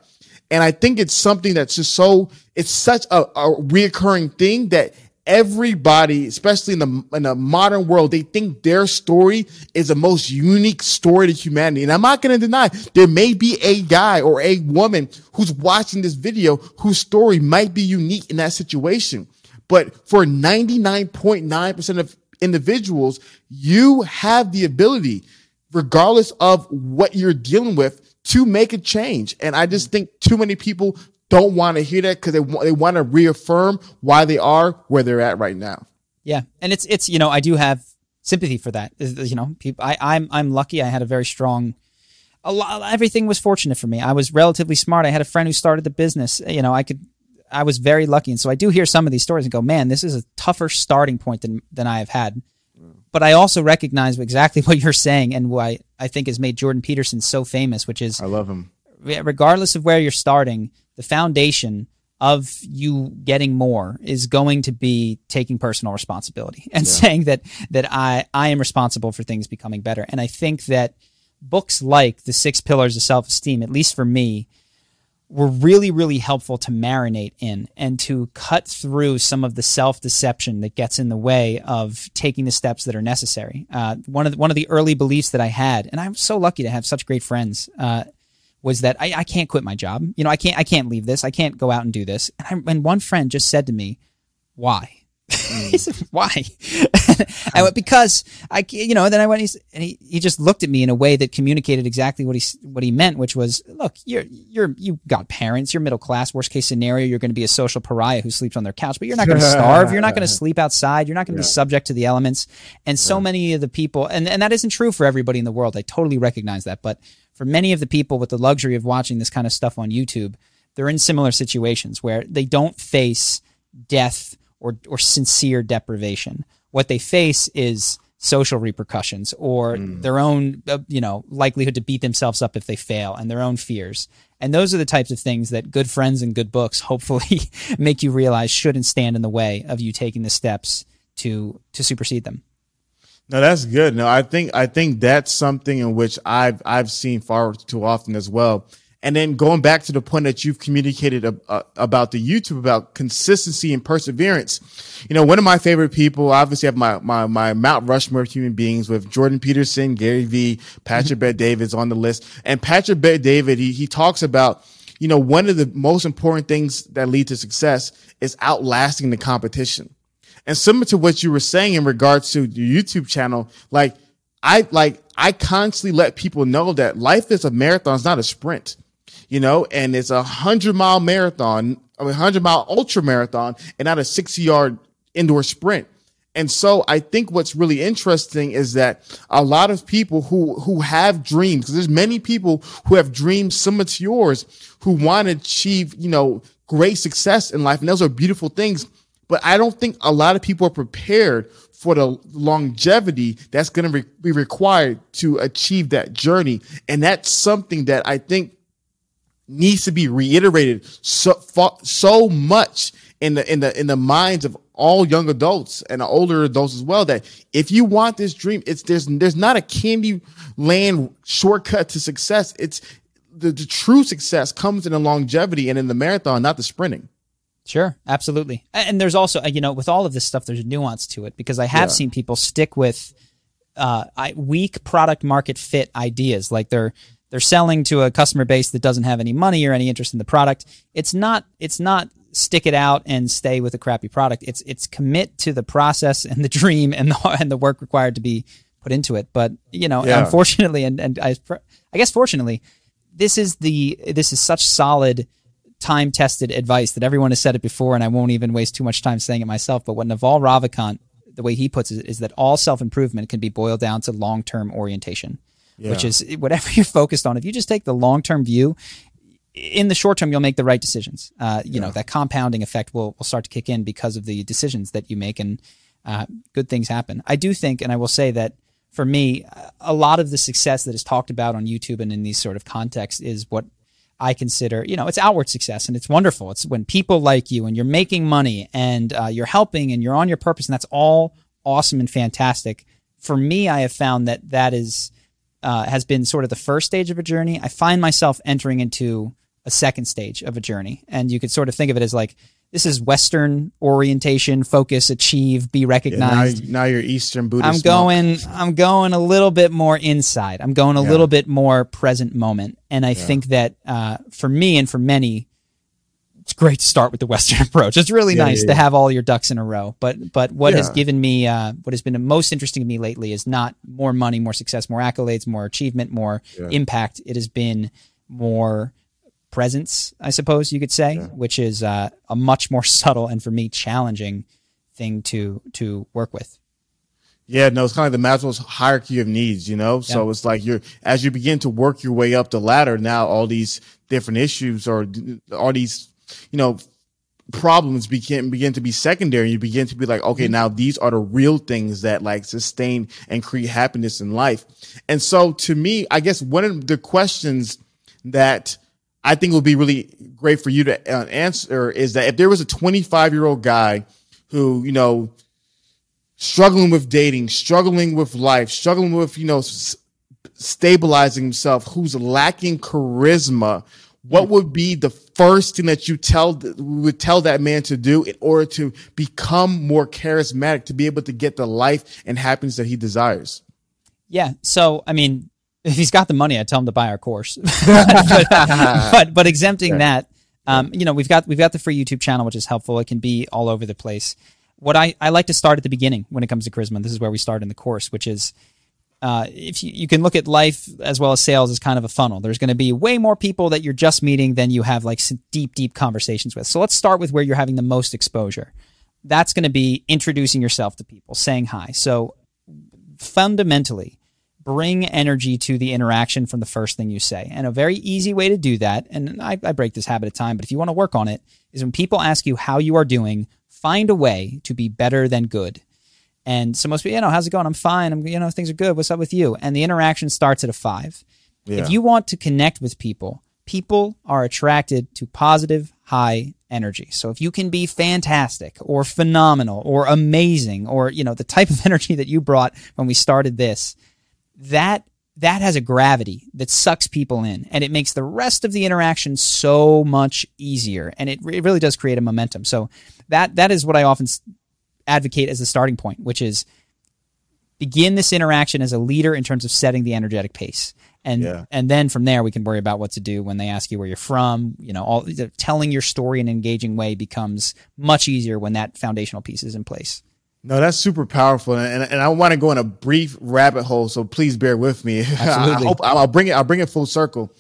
And I think it's something that's just so, it's such a, a reoccurring thing that everybody, especially in the in the modern world, they think their story is the most unique story to humanity. And I'm not going to deny there may be a guy or a woman who's watching this video whose story might be unique in that situation. But for 99.9% of individuals, you have the ability, regardless of what you're dealing with, to make a change. And I just think too many people don't want to hear that because they want they want to reaffirm why they are where they're at right now. Yeah, and it's it's you know I do have sympathy for that. You know, people, I I'm I'm lucky. I had a very strong. A lot, everything was fortunate for me. I was relatively smart. I had a friend who started the business. You know, I could I was very lucky. And so I do hear some of these stories and go, man, this is a tougher starting point than, than I have had. But I also recognize exactly [LAUGHS] what you're saying and why I think has made Jordan Peterson so famous, which is I love him. regardless of where you're starting, the foundation of you getting more is going to be taking personal responsibility [LAUGHS] and saying that that I I am responsible for things becoming better. And I think that books like The Six Pillars of Self-Esteem, at least for me, were really really helpful to marinate in and to cut through some of the self-deception that gets in the way of taking the steps that are necessary. Uh, one of the, one of the early beliefs that I had, and I'm so lucky to have such great friends. Uh, was that I, I can't quit my job. You know, I can't I can't leave this. I can't go out and do this. And, I, and one friend just said to me, "Why?" [LAUGHS] he said, "Why?" [LAUGHS] I went because I you know. Then I went and he, he just looked at me in a way that communicated exactly what he what he meant, which was, "Look, you're you're you got parents. You're middle class. Worst case scenario, you're going to be a social pariah who sleeps on their couch, but you're not going [LAUGHS] to starve. You're not going to sleep outside. You're not going to be subject to the elements." And so many of the people, and and that isn't true for everybody in the world. I totally recognize that, but for many of the people with the luxury of watching this kind of stuff on YouTube, they're in similar situations where they don't face death or, or sincere deprivation. What they face is social repercussions or their own, uh, you know, likelihood to beat themselves up if they fail and their own fears. And those are the types of things that good friends and good books hopefully [LAUGHS] make you realize shouldn't stand in the way of you taking the steps to to supersede them. No, that's good. No, I think I think that's something in which I've I've seen far too often as well. And then going back to the point that you've communicated uh, about the YouTube about consistency and perseverance. You know, one of my favorite people, obviously, I have my my my Mount Rushmore of human beings with Jordan Peterson, Gary Vee, Patrick Bet David's on the list, and Patrick Bet David he he talks about you know one of the most important things that lead to success is outlasting the competition. And similar to what you were saying in regards to your YouTube channel, like I like I constantly let people know that life is a marathon, it's not a sprint. You know, and it's a hundred mile marathon, a hundred mile ultra marathon, and not a 60 yard indoor sprint. And so I think what's really interesting is that a lot of people who, who have dreams, because there's many people who have dreams similar to yours who want to achieve, you know, great success in life. And those are beautiful things. But I don't think a lot of people are prepared for the longevity that's going to re- be required to achieve that journey. And that's something that I think needs to be reiterated so so much in the in the in the minds of all young adults and older adults as well that if you want this dream it's there's there's not a candy land shortcut to success it's the, the true success comes in the longevity and in the marathon not the sprinting Sure, absolutely. And there's also, you know, with all of this stuff, there's a nuance to it because I have Yeah. seen people stick with uh, I, weak product market fit ideas, like they're they're selling to a customer base that doesn't have any money or any interest in the product. It's not it's not stick it out and stay with a crappy product. It's it's commit to the process and the dream and the [LAUGHS] and the work required to be put into it. But you know, Yeah. unfortunately, and and I I guess fortunately, this is the this is such solid time tested advice that everyone has said it before, and I won't even waste too much time saying it myself. But what Naval Ravikant, the way he puts it, is that all self improvement can be boiled down to long term orientation, which is whatever you're focused on. If you just take the long term view, in the short term, you'll make the right decisions. Uh, you know that compounding effect will will start to kick in because of the decisions that you make, and uh, good things happen. I do think, and I will say that for me, a lot of the success that is talked about on YouTube and in these sort of contexts is what I consider, you know, it's outward success and it's wonderful. It's when people like you and you're making money and uh, you're helping and you're on your purpose, and that's all awesome and fantastic. For me, I have found that that is uh, has been sort of the first stage of a journey. I find myself entering into a second stage of a journey, and you could sort of think of it as like this is Western orientation, focus, achieve, be now, recognized. now you're eastern buddhist I'm monk. going I'm going a little bit more inside. I'm going a little bit more present moment. And I think that uh, for me and for many, it's great to start with the Western [LAUGHS] approach. It's really Yeah, nice yeah, to have all your ducks in a row. But but what has given me uh, what has been the most interesting to me lately is not more money, more success, more accolades, more achievement, more impact. It has been more presence, I suppose you could say, which is uh, a much more subtle and for me challenging thing to to work with. Yeah, no, it's kind of like the Maslow's hierarchy of needs, you know? So it's like you're, as you begin to work your way up the ladder, now all these different issues or all these, you know, problems begin begin to be secondary. You begin to be like, okay, now these are the real things that like sustain and create happiness in life. And so to me, I guess one of the questions that I think it would be really great for you to uh, answer is that if there was a 25 year old guy who, you know, struggling with dating, struggling with life, struggling with, you know, s- stabilizing himself, who's lacking charisma, what would be the first thing that you tell would tell that man to do in order to become more charismatic to be able to get the life and happiness that he desires? Yeah so i mean if he's got the money i tell him to buy our course [LAUGHS] but, [LAUGHS] but, but exempting that um, you know we've got we've got the free youtube channel which is helpful it can be all over the place what i i like to start at the beginning when it comes to charisma this is where we start in the course which is uh, if you, you can look at life as well as sales as kind of a funnel, there's going to be way more people that you're just meeting than you have like deep, deep conversations with. So let's start with where you're having the most exposure. That's going to be introducing yourself to people, saying hi. So fundamentally, bring energy to the interaction from the first thing you say. And a very easy way to do that, and I, I break this habit of time, but if you want to work on it, is when people ask you how you are doing, find a way to be better than good. And so most people, you know, how's it going? I'm fine. I'm, you know, things are good. What's up with you? And the interaction starts at a five. Yeah. If you want to connect with people, people are attracted to positive, high energy. So if you can be fantastic or phenomenal or amazing or, you know, the type of [LAUGHS] energy that you brought when we started this, that that has a gravity that sucks people in and it makes the rest of the interaction so much easier and it, it really does create a momentum so that that is what i often advocate as a starting point, which is begin this interaction as a leader in terms of setting the energetic pace. And yeah. and then from there we can worry about what to do when they ask you where you're from. You know, all telling your story in an engaging way becomes much easier when that foundational piece is in place. No, that's super powerful, and and I want to go in a brief rabbit hole, so please bear with me. [LAUGHS] Absolutely. I hope I'll bring it. I'll bring it full circle.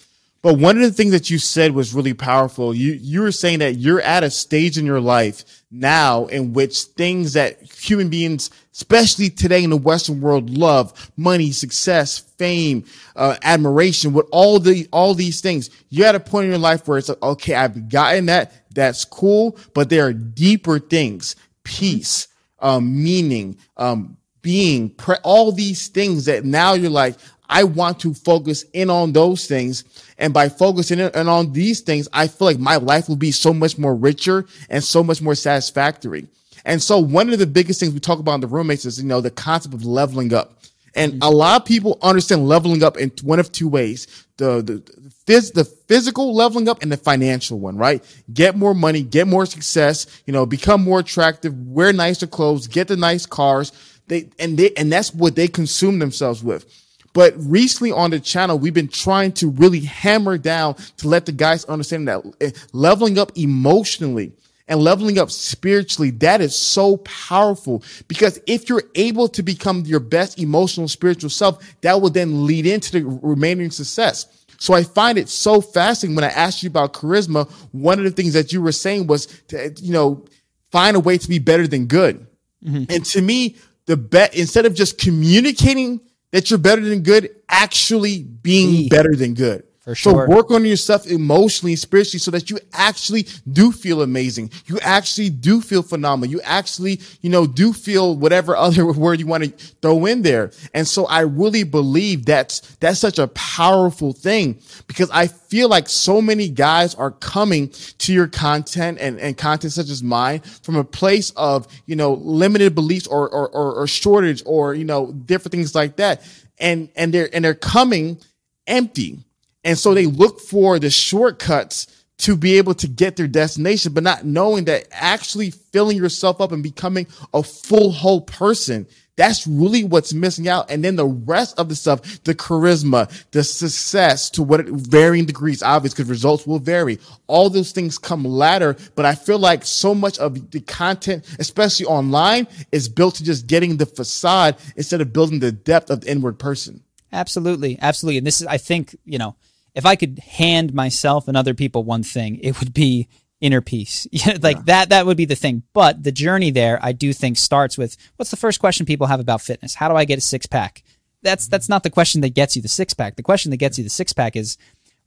But one of the things that you said was really powerful. You you were saying that you're at a stage in your life now in which things that human beings, especially today in the Western world, love money, success, fame, uh, admiration, with all the all these things. You're at a point in your life where it's like, okay, I've gotten that. That's cool, but there are deeper things: peace, um, meaning, um, being, pre- all these things that now you're like, I want to focus in on those things. And by focusing in on these things, I feel like my life will be so much more richer and so much more satisfactory. And so one of the biggest things we talk about in the roommates is, you know, the concept of leveling up. And a lot of people understand leveling up in one of two ways. The, the, phys- the physical leveling up and the financial one, right? Get more money, get more success, you know, become more attractive, wear nicer clothes, get the nice cars. They, and they, and that's what they consume themselves with. But recently on the channel, we've been trying to really hammer down to let the guys understand that eh, leveling up emotionally and leveling up spiritually, that is so powerful because if you're able to become your best emotional spiritual self, that will then lead into the remaining success. So I find it so fascinating when I asked you about charisma. One of the things that you were saying was to, you know, find a way to be better than good. Mm-hmm. And to me, the bet, instead of just communicating that you're better than good actually being better than good. For sure. So work on yourself emotionally, spiritually, so that you actually do feel amazing. You actually do feel phenomenal. You actually, you know, do feel whatever [LAUGHS] other word you want to throw in there. And so I really believe that's, that's such a powerful thing because I feel like so many guys are coming to your content and, and content such as mine from a place of, you know, limited beliefs or, or, or, or shortage or, you know, different things like that. And, and they're, and they're coming empty and so they look for the shortcuts to be able to get their destination, but not knowing that actually filling yourself up and becoming a full whole person. That's really what's missing out. And then the rest of the stuff, the charisma, the success to what varying degrees, obvious because results will vary. All those things come later. But I feel like so much of the content, especially online, is built to just getting the facade instead of building the depth of the inward person. Absolutely. Absolutely. And this is, I think, you know, if I could hand myself and other people one thing, it would be inner peace. [LAUGHS] like yeah. that that would be the thing. But the journey there I do think starts with what's the first question people have about fitness? How do I get a six pack? That's that's not the question that gets you the six pack. The question that gets you the six pack is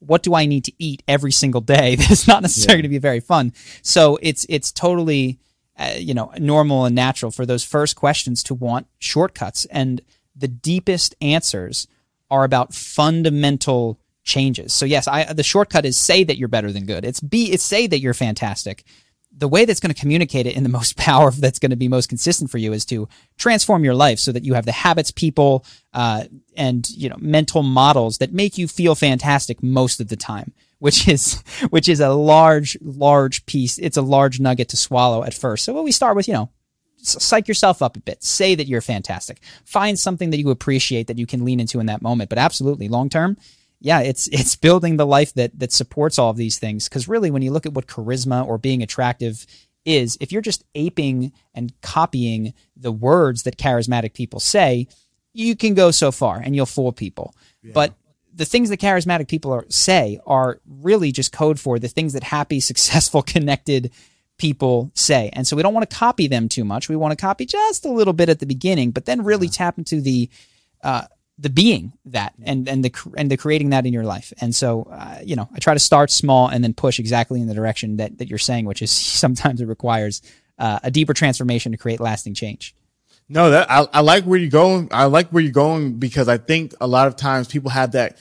what do I need to eat every single day? [LAUGHS] That is not necessarily yeah. going to be very fun. So it's it's totally uh, you know normal and natural for those first questions to want shortcuts, and the deepest answers are about fundamental changes. So yes, I the shortcut is say that you're better than good. It's be it's say that you're fantastic the way that's going to communicate it in the [LAUGHS] most power that's going to be most consistent for you is to transform your life so that you have the habits, people, uh, and you know mental models that make you feel fantastic most of the time. Which is [LAUGHS] which is a large, large piece. It's a large nugget to swallow at first. So what we start with you know psych yourself up a bit. Say that you're fantastic. Find something that you appreciate that you can lean into in that moment. But absolutely, long term, yeah, it's it's building the life that that supports all of these things. Because really, when you look at what charisma or being attractive is, if you're just aping and copying the words that charismatic people say, you can go so far and you'll fool people. Yeah. But the things that charismatic people are, say are really just code for the things that happy, [LAUGHS] successful, connected people say. And so we don't want to copy them too much. We want to copy just a little bit at the beginning, but then really yeah. tap into the uh, the being that and and the and the creating that in your life. And so, uh, you know, I try to start small and then push exactly in the direction that that you're saying, which is [LAUGHS] sometimes it requires uh, a deeper transformation to create lasting change. No, that I, I like where you're going. I like where you're going because I think a lot of times people have that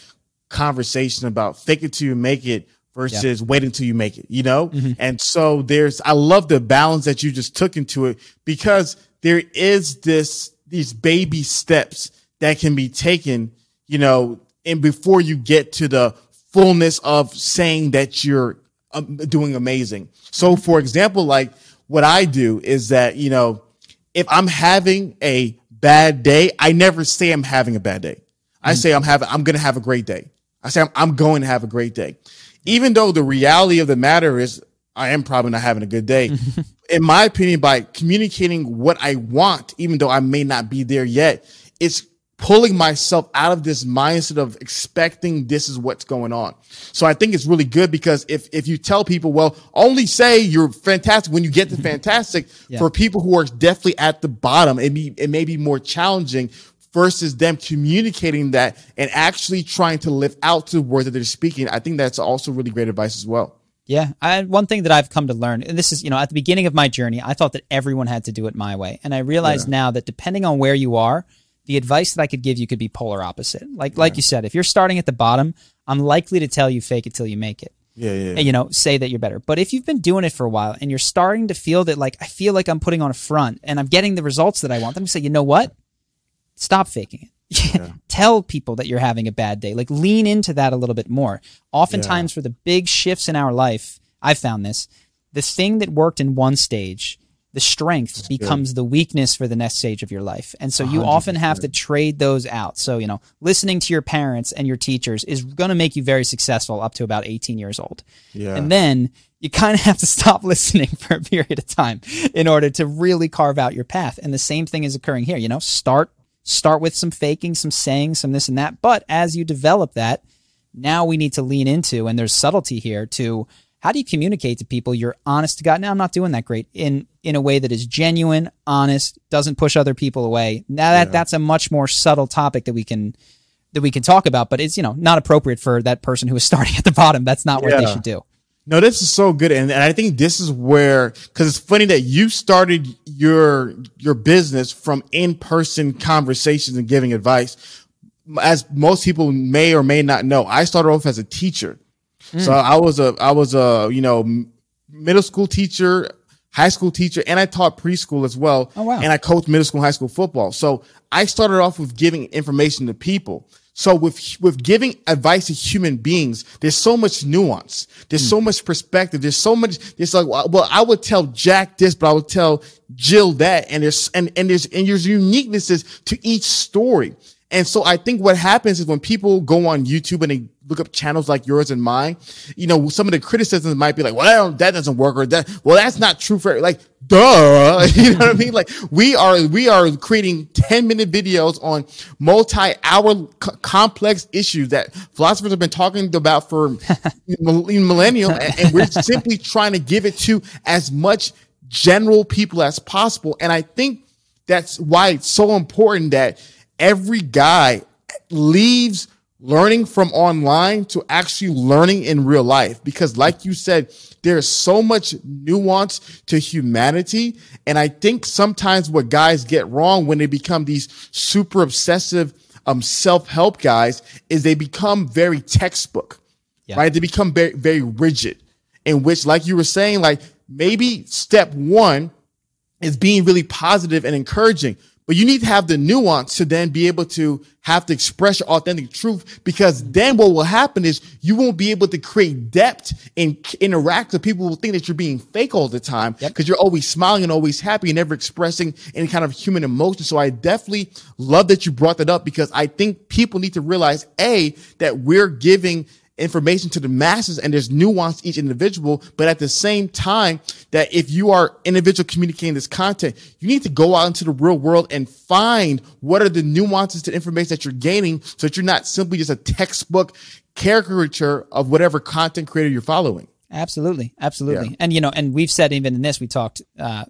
conversation about fake it till you make it versus yeah. wait until you make it, you know? Mm-hmm. And so there's, I love the balance that you just took into it because there is this, these baby steps that can be taken, you know, and before you get to the fullness of saying that you're um, doing amazing. So, for example, like what I do is that, you know, if I'm having a bad day, I never say I'm having a bad day. I mm. say I'm having, I'm going to have a great day. I say I'm, I'm going to have a great day. Even though the reality of the matter is I am probably not having a good day. [LAUGHS] In my opinion, by communicating what I want, even though I may not be there yet, it's pulling myself out of this mindset of expecting this is what's going on. So I think it's really good because if, if you tell people, well, only say you're fantastic when you get to [LAUGHS] fantastic yeah. for people who are definitely at the bottom, it, be, it may be more challenging versus them communicating that and actually trying to live out to the words that they're speaking. I think that's also really great advice as well. Yeah, I, one thing that I've come to learn, and this is, you know, at the beginning of my journey, I thought that everyone had to do it my way, and I realize yeah. now that depending on where you are, the advice that I could give you could be polar opposite. Like like you said, if you're starting at the bottom, I'm likely to tell you fake it till you make it. Yeah, yeah. And, you know, say that you're better. But if you've been doing it for a while and you're starting to feel that like I feel like I'm putting on a front and I'm getting the results that I want, then say, you know what? Stop faking it. [LAUGHS] Yeah. Tell people that you're having a bad day. Like lean into that a little bit more. Oftentimes yeah. for the big shifts in our life, I've found this, the thing that worked in one stage the strength That's becomes good. the weakness for the next stage of your life. And so you 100%. often have to trade those out. So, you know, listening to your parents and your teachers is going to make you very successful up to about 18 years old. Yeah. And then you kind of have to [LAUGHS] stop listening for a period of time in order to really carve out your path. And the same thing is occurring here. You know, start start with some faking, some saying, some this and that. But as you develop that, now we need to lean into, and there's subtlety here to how do you communicate to people you're honest to God? Now I'm not doing that great in in a way that is genuine, honest, doesn't push other people away. Now that yeah. that's a much more subtle topic that we can that we can talk about, but it's you know not appropriate for that person who is [LAUGHS] starting at the bottom. That's not what yeah. they should do. No, this is so good, and, and I think this is where because it's funny that you started your your business from in person conversations and giving advice. As most people may or may not know, I started off as a teacher. Mm. So I was a, I was a, you know, middle school teacher, high school teacher, and I taught preschool as well. Oh, wow. And I coached middle school, high school football. So I started off with giving information to people. So with, with giving advice to human beings, there's so much nuance. There's mm. so much perspective. There's so much, it's like, well, I would tell Jack this, but I would tell Jill that. And there's, and, and there's, and there's uniquenesses to each story. And so I think what happens is when people go on YouTube and they look up channels like yours and mine, you know, some of the criticisms might be like, well, that doesn't work or that, well, that's not true for like, duh. [LAUGHS] you know what I mean? Like we are, we are creating 10 minute videos on multi hour complex issues that philosophers have been talking about for [LAUGHS] millennium. And, and we're simply trying to give it to as much general people as possible. And I think that's why it's so important that every guy leaves learning from online to actually learning in real life. Because like you said, there's so much nuance to humanity. And I think sometimes what guys get wrong when they become these super obsessive, um, self-help guys is they become very textbook, yeah. right? They become very, very rigid in which, like you were saying, like maybe step one is being really positive and encouraging. But you need to have the nuance to then be able to have to express your authentic truth because then what will happen is you won't be able to create depth and interact with people who think that you're being fake all the time because yep. you're always smiling and always happy and never expressing any kind of human emotion. So I definitely love that you brought that up because I think people need to realize A, that we're giving information to the masses and there's nuance each individual. But at the same time, that if you are individual communicating this content, you need to go out into the real world and find what are the nuances to information that you're gaining so that you're not simply just a textbook caricature of whatever content creator you're following. Absolutely. Absolutely. Yeah. And, you know, and we've said even in this, we talked, uh,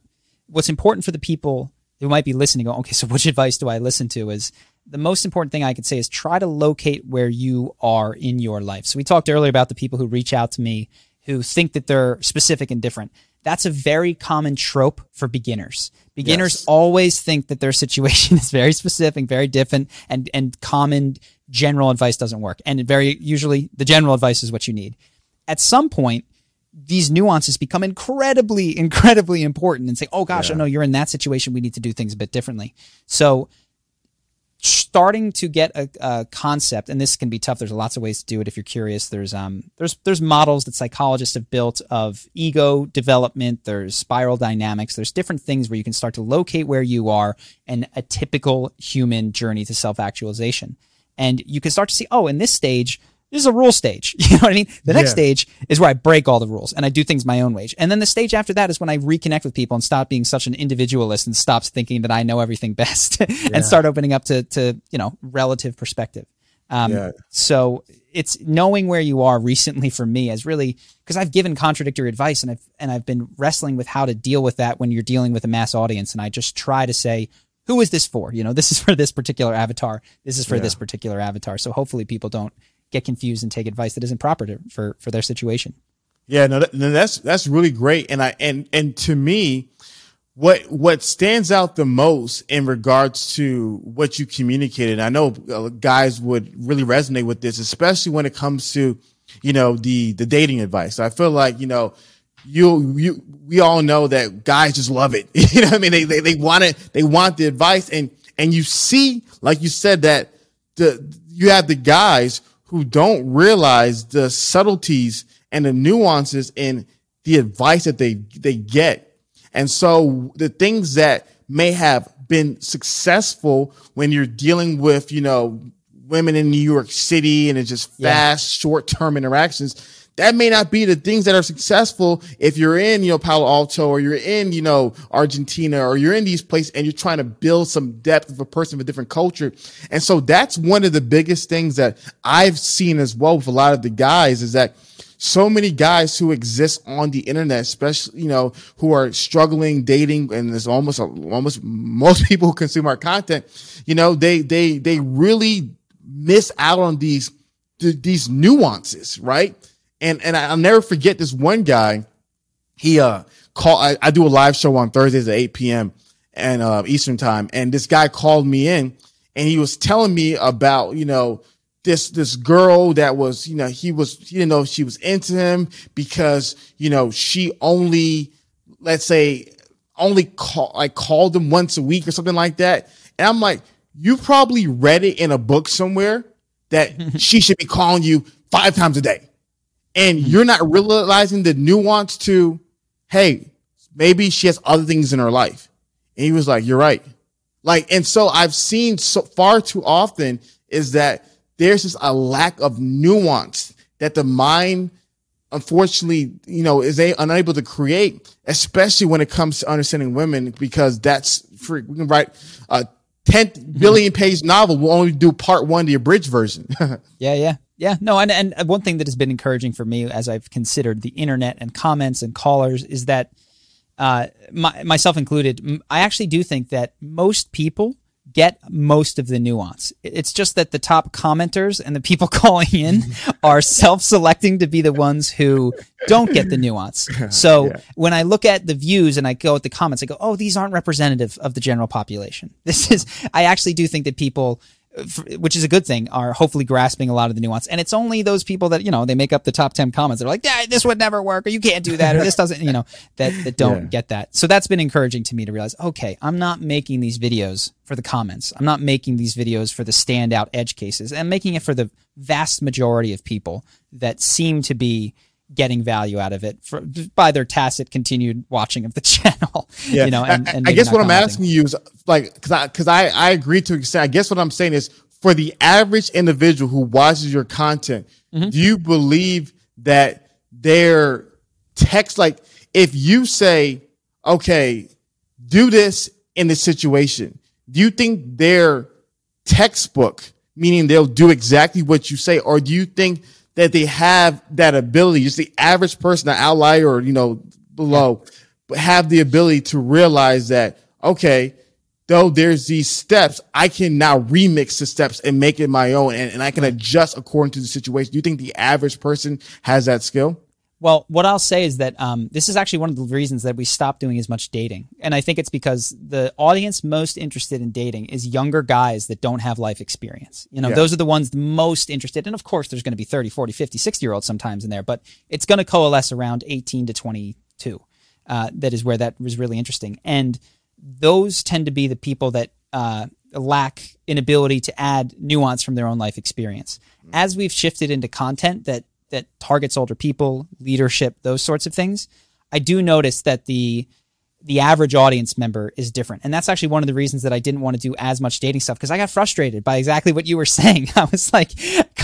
what's important for the people who might be listening, go, okay, so which advice do I listen to is, the most important thing I could say is try to locate where you are in your life. So we talked earlier about the people who reach out to me who think that they're specific and different. That's a very common trope for beginners. Beginners yes. always think that their situation [LAUGHS] is very specific, very different, and, and common general advice doesn't work. And very usually the general advice is what you need. At some point, these nuances become incredibly, [LAUGHS] incredibly important and say, oh gosh, oh, yeah. oh no, you're in that situation. We need to do things a bit differently. So starting to get a, a, concept, and this can be tough. There's lots of ways to do it if you're curious. There's um there's there's models that psychologists have built of ego development. There's spiral dynamics. There's different things where you can start to locate where you are and a typical human journey to self actualization, and you can start to see, oh, in this stage this is a rule stage. [LAUGHS] You know what I mean? The next yeah. stage is where I break all the rules and I do things my own way. And then the stage after that is when I reconnect with people and stop being such an individualist and stops thinking that I know everything [LAUGHS] best [LAUGHS] and yeah. start opening up to, to, you know, relative perspective. Um, yeah. so it's knowing where you are recently for me has really, cause I've given contradictory advice and I've, and I've been wrestling with how to deal with that when you're dealing with a mass audience. And I just try to say, who is this for? You know, this is for this particular avatar. This is for yeah. this particular avatar. So hopefully people don't get confused and take advice that isn't proper to, for for their situation. Yeah, no, that, no, that's that's really great, and I and and to me, what what stands out the most in regards to what you communicated, I know uh, guys would really resonate with this, especially when it comes to you know the the dating advice. I feel like you know you you we all know that guys just love it. [LAUGHS] you know, I mean, they they they want it, they want the advice, and and you see, like you said, that the you have the guys who don't realize the subtleties and the nuances in the advice that they they get. And so the things that may have been successful when you're dealing with, you know, women in New York City and it's just fast, yeah. short-term interactions, that may not be the things that are successful if you're in, you know, Palo Alto or you're in, you know, Argentina or you're in these places and you're trying to build some depth of a person of a different culture. And so that's one of the biggest things that I've seen as well with a lot of the guys is that so many guys who exist on the internet, especially, you know, who are struggling dating and there's almost, almost most [LAUGHS] people who consume our content, you know, they, they, they really miss out on these, these nuances, right? And and I'll never forget this one guy. He uh call I, I do a live show on Thursdays at 8 p.m. and uh Eastern time. And this guy called me in and he was telling me about, you know, this this girl that was, you know, he was he didn't know if she was into him because, you know, she only let's say only call like called him once a week or something like that. And I'm like, you probably read it in a book somewhere that [LAUGHS] she should be calling you five times a day and mm-hmm. you're not realizing the nuance to, hey, maybe she has other things in her life. And he was like, you're right. Like, and so I've seen so far too often is that there's just a lack of nuance that the mind, unfortunately, you know, is a, unable to create, especially when it comes to understanding women, because that's free. We can write a 10 mm-hmm. page novel. We'll only do part one, the abridged version. [LAUGHS] yeah. Yeah. Yeah, no, and, and one thing that has been encouraging for me as I've considered the internet and comments and callers is that, uh, my, myself included, I actually do think that most people get most of the nuance. It's just that the top commenters and the people [LAUGHS] calling in [LAUGHS] are self-selecting to be the ones who don't get the nuance. [LAUGHS] So yeah. when I look at the views and I go at the comments, I go, "Oh, these aren't representative of the general population." This is I actually do think that people which is a good thing, are hopefully grasping a lot of the nuance. And it's only those people that, you know, they make up the top 10 comments. They're like, yeah, this would never work, or you can't do that, or this doesn't, you know, that, that [LAUGHS] don't yeah. get that. So that's been encouraging to me to realize, okay, I'm not making these videos for the comments. I'm not making these videos for the standout edge cases. I'm making it for the vast majority of people that seem to be getting value out of it for, by their tacit continued watching of the [LAUGHS] channel. Yeah. You know, and, and I, I guess what I'm asking you is like, cause I, cause I, I agree to extent. I guess what I'm saying is for the average individual who watches your content, mm-hmm. do you believe that their text, like if you say, okay, do this in this situation, do you think their textbook, meaning they'll do exactly what you say, or do you think that they have that ability, just the average person, the outlier or, you know, below, but have the ability to realize that, okay, though there's these steps, I can now remix the steps and make it my own and, and I can adjust according to the situation. Do you think the average person has that skill? Well, what I'll say is that um, this is actually one of the reasons that we stopped doing as much dating. And I think it's because the audience most interested in dating is younger guys that don't have life experience. You know, yeah. those are the ones most interested. And of course, there's going to be 30, 40, 50, 60 year olds sometimes in there, but it's going to coalesce around 18 to 22. Uh, that is where that was really interesting. And those tend to be the people that uh, lack an ability to add nuance from their own life experience. As we've shifted into content that that targets older people, leadership, those sorts of things, I do notice that the the average audience member is different. And that's actually one of the reasons that I didn't want to do as much dating stuff because I got frustrated by exactly what you were [LAUGHS] saying. I was like,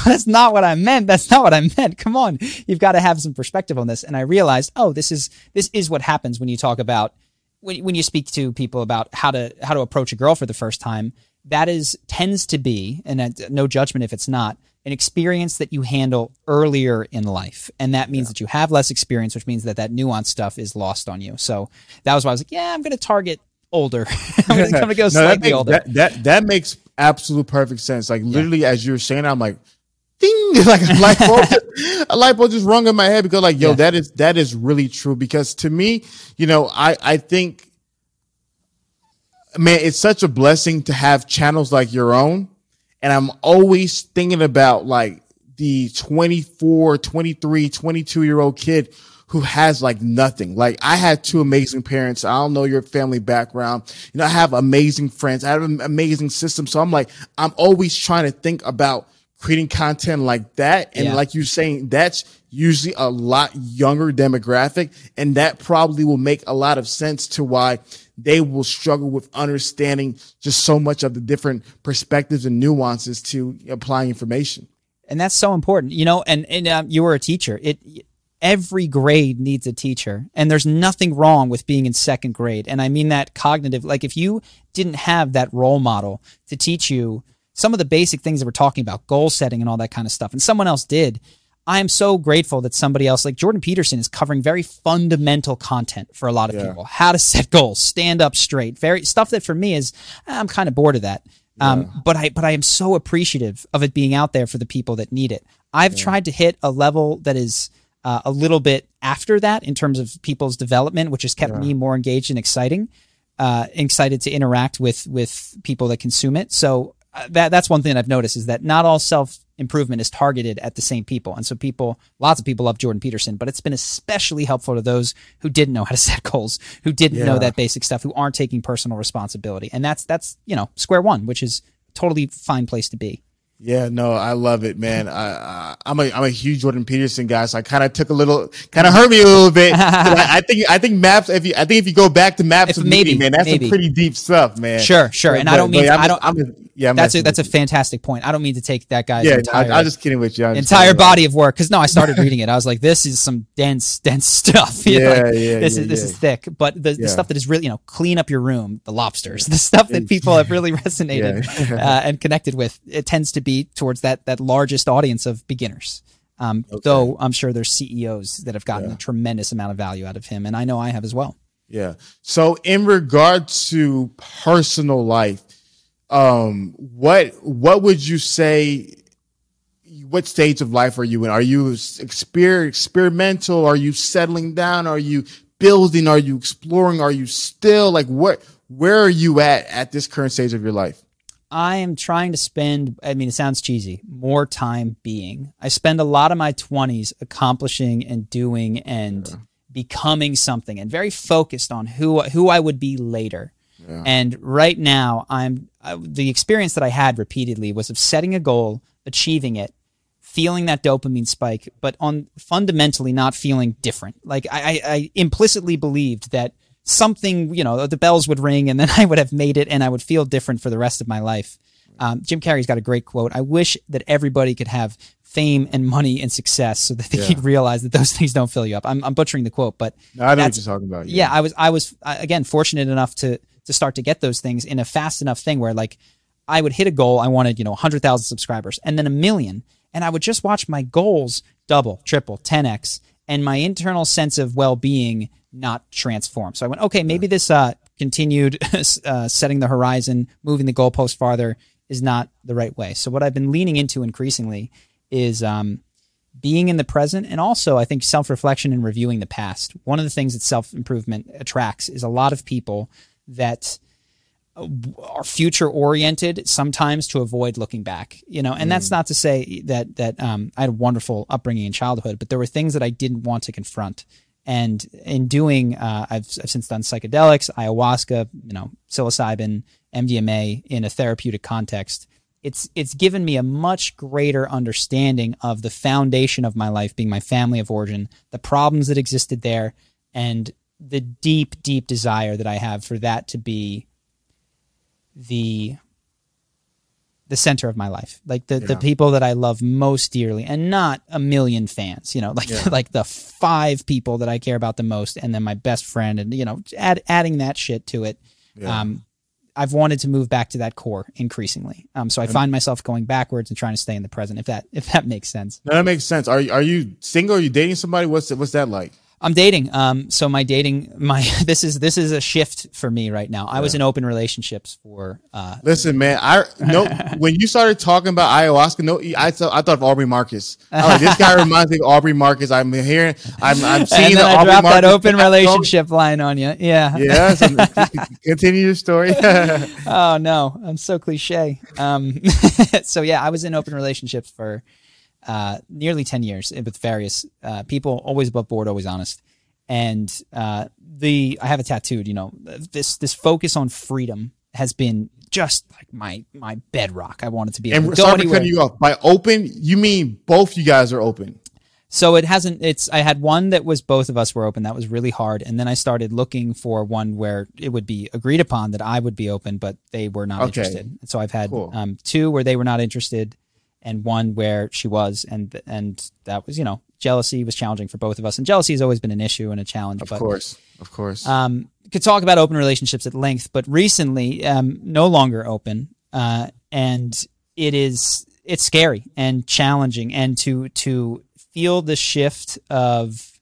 that's not what I meant. That's not what I meant. Come on. You've got to have some perspective on this. And I realized, oh, this is, this is what happens when you talk about, when, when you speak to people about how to, how to approach a girl for the first time. That is, tends to be, and uh, no judgment if it's not, an experience that you handle earlier in life. And that means yeah. that you have less experience, which means that that nuanced stuff is lost on you. So that was why I was like, yeah, I'm going to target older. [LAUGHS] I'm going to go [LAUGHS] no, slightly that makes, older. That, that, that, makes absolute perfect sense. Like literally yeah. as you were saying, I'm like, ding, [LAUGHS] like a light bulb, just, a light bulb just rung in my head because like, yo, yeah. that is, that is really true. Because to me, you know, I, I think, man, it's such a blessing to have channels like your own and I'm always thinking about like the 24, 23, 22 year old kid who has like nothing. Like I had two amazing parents. I don't know your family background. You know, I have amazing friends. I have an amazing system. So I'm like, I'm always trying to think about creating content like that. And yeah. like you're saying, that's usually a lot younger demographic. And that probably will make a lot of sense to why they will struggle with understanding just so much of the different perspectives and nuances to applying information. And that's so important, you know. And and um, you were a teacher. It every grade needs a teacher, and there's nothing wrong with being in second grade. And I mean that cognitive. Like if you didn't have that role model to teach you some of the basic things that we're talking about, goal setting and all that kind of stuff, and someone else did, I am so grateful that somebody else like Jordan Peterson is covering very fundamental content for a lot of yeah. people. How to set [LAUGHS] goals, stand up straight, very stuff that for me is I'm kind of bored of that. Um, but I but I am so appreciative of it being out there for the people that need it. I've yeah. tried to hit a level that is uh, a little bit after that in terms of people's development, which has kept me more engaged and exciting, uh, excited to interact with with people that consume it. So uh, that that's one thing I've noticed is that not all self improvement is targeted at the same people. And so people, lots of people love Jordan Peterson, but it's been especially helpful to those who didn't know how to [LAUGHS] set goals, who didn't yeah. know that basic stuff, who aren't taking personal responsibility. And that's, that's, you know, square one, which is totally fine place to be. Yeah, no, I love it, man. I, am a I'm a huge Jordan Peterson guy, so I kind of took a little, kind of hurt me a little bit. [LAUGHS] I, I, think I think maps. If you I think if you go back to maps, if maybe man, that's maybe. some pretty deep stuff, man. Sure, sure. But, and I don't mean I don't. I'm a, yeah, I'm that's a that's a fantastic point. I don't mean to take that guy's yeah. Entire, I, am just kidding with you. I'm entire body of work because no, I started reading it. I was like, this is some dense [LAUGHS] dense stuff. You yeah, know, like, yeah, This yeah, is this is thick, but the, the stuff that is really you know clean up your room, the lobsters, [LAUGHS] the stuff that people have really resonated uh, and connected with. It tends to be towards that that largest audience of beginners. Um, okay. Though I'm sure there's CEOs that have gotten yeah. a tremendous amount of value out of him, and I know I have as well. Yeah. So in regard to personal life, um, what what would you say? What stage of life are you in? Are you exper- experimental? Are you settling down? Are you building? Are you exploring? Are you still like what? Where are you at at this current stage of your life? I am trying to spend, I mean, it sounds cheesy, more time being. I spend a lot of my 20s accomplishing and doing and yeah. becoming something and very focused on who who I would be later. Yeah. And right now, I'm uh, the experience that I had repeatedly was of setting a goal, achieving it, feeling that dopamine spike, but on fundamentally not feeling different. Like I, I implicitly believed that something, you know, the bells would ring and then [LAUGHS] I would have made it and I would feel different for the rest of my life. Um, Jim Carrey's got a great quote. I wish that everybody could have fame and money and success so that they yeah. could [LAUGHS] realize that those things don't fill you up. I'm, I'm butchering the quote, but no, I know what you're talking about. Yeah. yeah, I was, I was again fortunate enough to to start to get those things in a fast enough thing where like I would hit a goal. I wanted you know 100,000 subscribers and then a million, and I would just watch my goals double, triple, 10x, and my internal sense of well being not transform. So I went, okay, maybe this uh, continued [LAUGHS] uh, setting the horizon, moving the goalpost farther is not the right way. So what I've been leaning into increasingly is um, being in the present and also I think self reflection and reviewing the past. One of the things that self improvement attracts is a lot of people that uh, are future oriented sometimes to avoid looking back you know and mm. that's not to say that that um, i had a wonderful upbringing in childhood but there were things that i didn't want to confront and in doing, uh, I've, I've since done psychedelics, ayahuasca, you know, psilocybin, MDMA in a therapeutic context. It's it's given me a much greater understanding of the foundation of my life, being my family of origin, the problems that existed there, and the deep, deep desire that I have for that to be the the center of my life, like the, yeah. the people that I love most dearly, and not a million fans. You know, [LAUGHS] like yeah. like the five people that I care about the most, and then my best friend, and you know, add, adding that shit to it. Yeah. Um, I've wanted to move back to that core increasingly. Um, so I find myself going backwards and trying to stay in the present. If that [LAUGHS] if that makes sense. No, that makes sense. Are are you single? Are you dating somebody? What's what's that like? I'm dating. Um, so my dating, my [LAUGHS] this is this is a shift for me right now. I was in open relationships for. Uh, Listen, man, I no [LAUGHS] when you started talking about ayahuasca, no, I thought I thought of Aubrey Marcus. Like, this guy [LAUGHS] reminds me of Aubrey Marcus. I'm hearing, I'm I'm seeing and then I dropped Marcus that open relationship line on you. Yeah. Yeah. So continue your story. oh no, I'm so cliche. Um, so yeah, I was in open relationships for uh, nearly 10 years with various uh, people, always above board, always honest. And uh, the I have it tattooed. You know, this this focus on freedom has been just like my my bedrock. I wanted to be able and to go anywhere. cutting you off. By open, you mean both you guys are open. So it hasn't. It's. I had one that was both of us were open. That was really hard, and then I started looking for one where it would be agreed upon that I would be open, but they were not okay. interested. so I've had cool. um, two where they were not interested, and one where she was, and and that was you know jealousy was challenging for both of us, and jealousy has always been an issue and a challenge. Of but, course, of course. Um, could talk about open relationships at length, but recently, um, no longer open, uh, and it is it's scary and challenging, and to to feel the shift of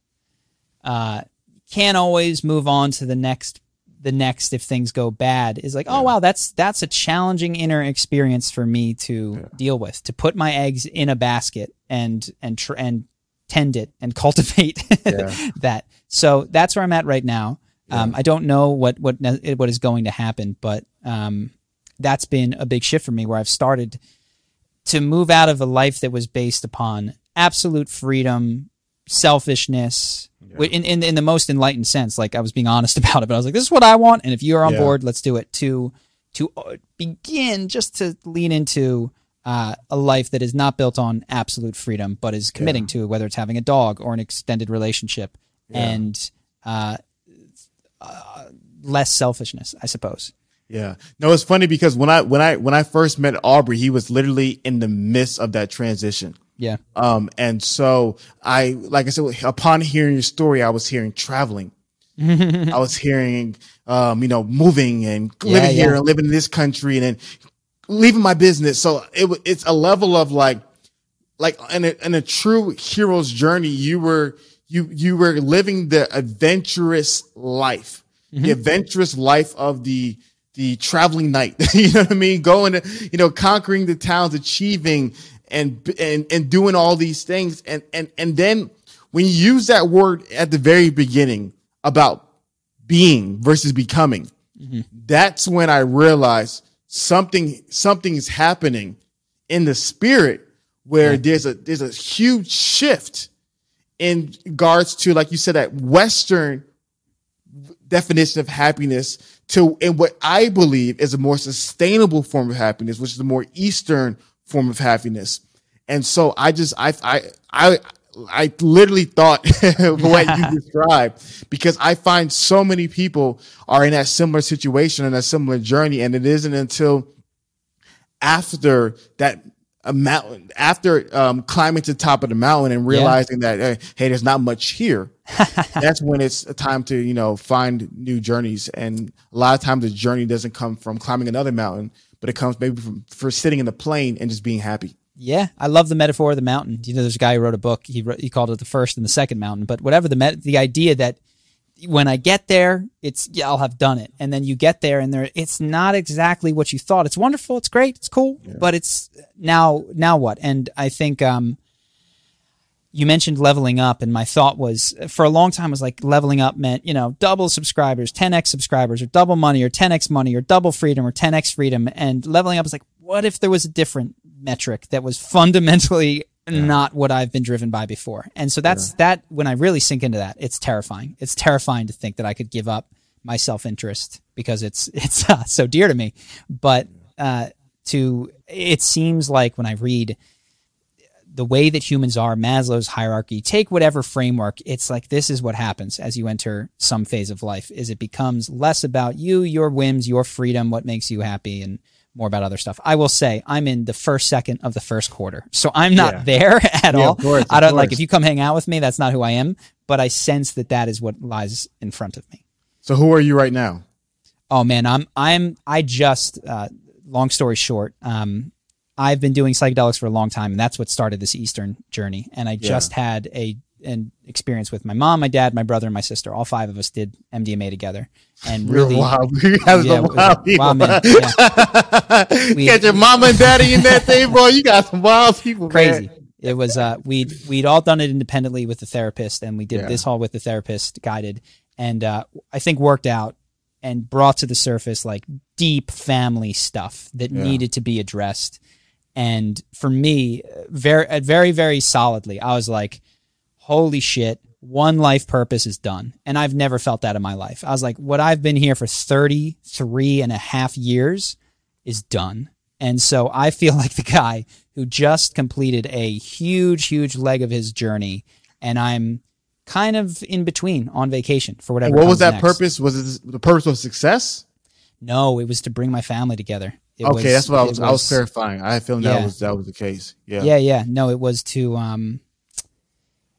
uh, can't always move on to the next the next if things go bad is like, oh wow, that's that's a challenging inner experience for me to yeah. deal with. To put my eggs in a basket and and tr- and tend it and [LAUGHS] cultivate yeah. that. So that's where I'm at right now. Um, I don't know what what what is going to happen, but um, that's been a big shift for me where I've started to move out of a life that was based upon absolute freedom, selfishness, yeah. in, in in the most enlightened sense. Like I was being honest [LAUGHS] about it, but I was like, "This is what I want, and if you're on yeah. board, let's do it." To to uh, begin just to lean into uh, a life that is not built on absolute freedom, but is committing yeah. to whether it's having a dog or an extended relationship and uh, uh, less selfishness, I suppose. Yeah. No, it's funny because when I when I when I first met Aubrey, he was literally in the midst of that transition. Yeah. Um, and so I, like I said, upon hearing your story, I was hearing traveling. [LAUGHS] I was hearing, um, you know, moving and yeah, living yeah. here and living in this country and then leaving my business. So it, it's a level of like, like in a, in a true hero's journey, you were, you, you were living the adventurous life, mm-hmm. the adventurous life of the, the traveling knight. [LAUGHS] you know what I mean? Going, to, you know, conquering the towns, achieving and, and, and doing all these things. And, and, and then when you use that word at the very beginning about being versus becoming, mm-hmm. that's when I realized something, something is happening in the spirit where yeah. there's a, there's a huge shift in regards to, like you said, that Western definition of happiness to in what I believe is a more sustainable form of happiness, which is a more Eastern form of happiness. And so I just I I I I literally thought [LAUGHS] what you described because I find so many people are in that similar situation and a similar journey, and it isn't until after that a mountain after um, climbing to the top of the mountain and realizing yeah. that hey, there's not much here [LAUGHS] that's when it's a time to you know find new journeys and a lot of times the journey doesn't come from climbing another mountain but it comes maybe from for sitting in the plane and just being happy yeah i love the metaphor of the mountain you know there's a guy who wrote a book he wrote, he called it the first and the second mountain but whatever the met- the idea that when I get there, it's yeah, I'll have done it. And then you get there and there it's not exactly what you thought. It's wonderful, it's great, it's cool, yeah. but it's now now what? And I think um you mentioned leveling up and my thought was for a long time was like leveling up meant, you know, double subscribers, 10x subscribers or double money or 10x money or double freedom or 10x freedom and leveling up is like what if there was a different metric that was fundamentally yeah. not what I've been driven by before. And so that's yeah. that when I really sink into that, it's terrifying. It's terrifying to think that I could give up my self-interest because it's [LAUGHS] it's uh, so dear to me. But uh, to it seems like when I read the way that humans are, Maslow's hierarchy, take whatever framework, it's like this is what happens as you enter some phase of life is it becomes less about you, your whims, your freedom, what makes you happy and more about other stuff. I will say I'm in the first second of the first quarter. So I'm not yeah. there [LAUGHS] at yeah, all. Course, I don't like if you come hang out with me, that's not who I am, but I sense that that is what lies in front of me. So who are you right now? Oh man, I'm I'm I just uh, long story short, um, I've been doing psychedelics for a long time and that's what started this eastern journey and I just yeah. had a an experience with my mom, my dad, my brother, and my sister. All five of us did MDMA together, and really, wild. [LAUGHS] yeah, wild, wild man. Yeah. [LAUGHS] we, Get your mama and daddy in that thing, bro. You got some wild people. Crazy. Man. It was uh, we'd we'd all done it independently with the therapist, and we did yeah. this all with the therapist guided, and uh, I think worked out and brought to the surface like deep family stuff that yeah. needed to be addressed. And for me, very uh, very very solidly, I was like holy shit, one life purpose is done. And I've never felt that in my life. I was like, what I've been here for 33 and a half years is done. And so I feel [LAUGHS] like the guy who just completed a huge, huge leg of his journey. And I'm kind of in between on vacation for whatever. What was that next. purpose? Was it the purpose of success? No, it was to bring my family together. It okay, was, that's what I was, was, I was clarifying. I feel yeah. that was that was the case. Yeah. Yeah, yeah. No, it was to um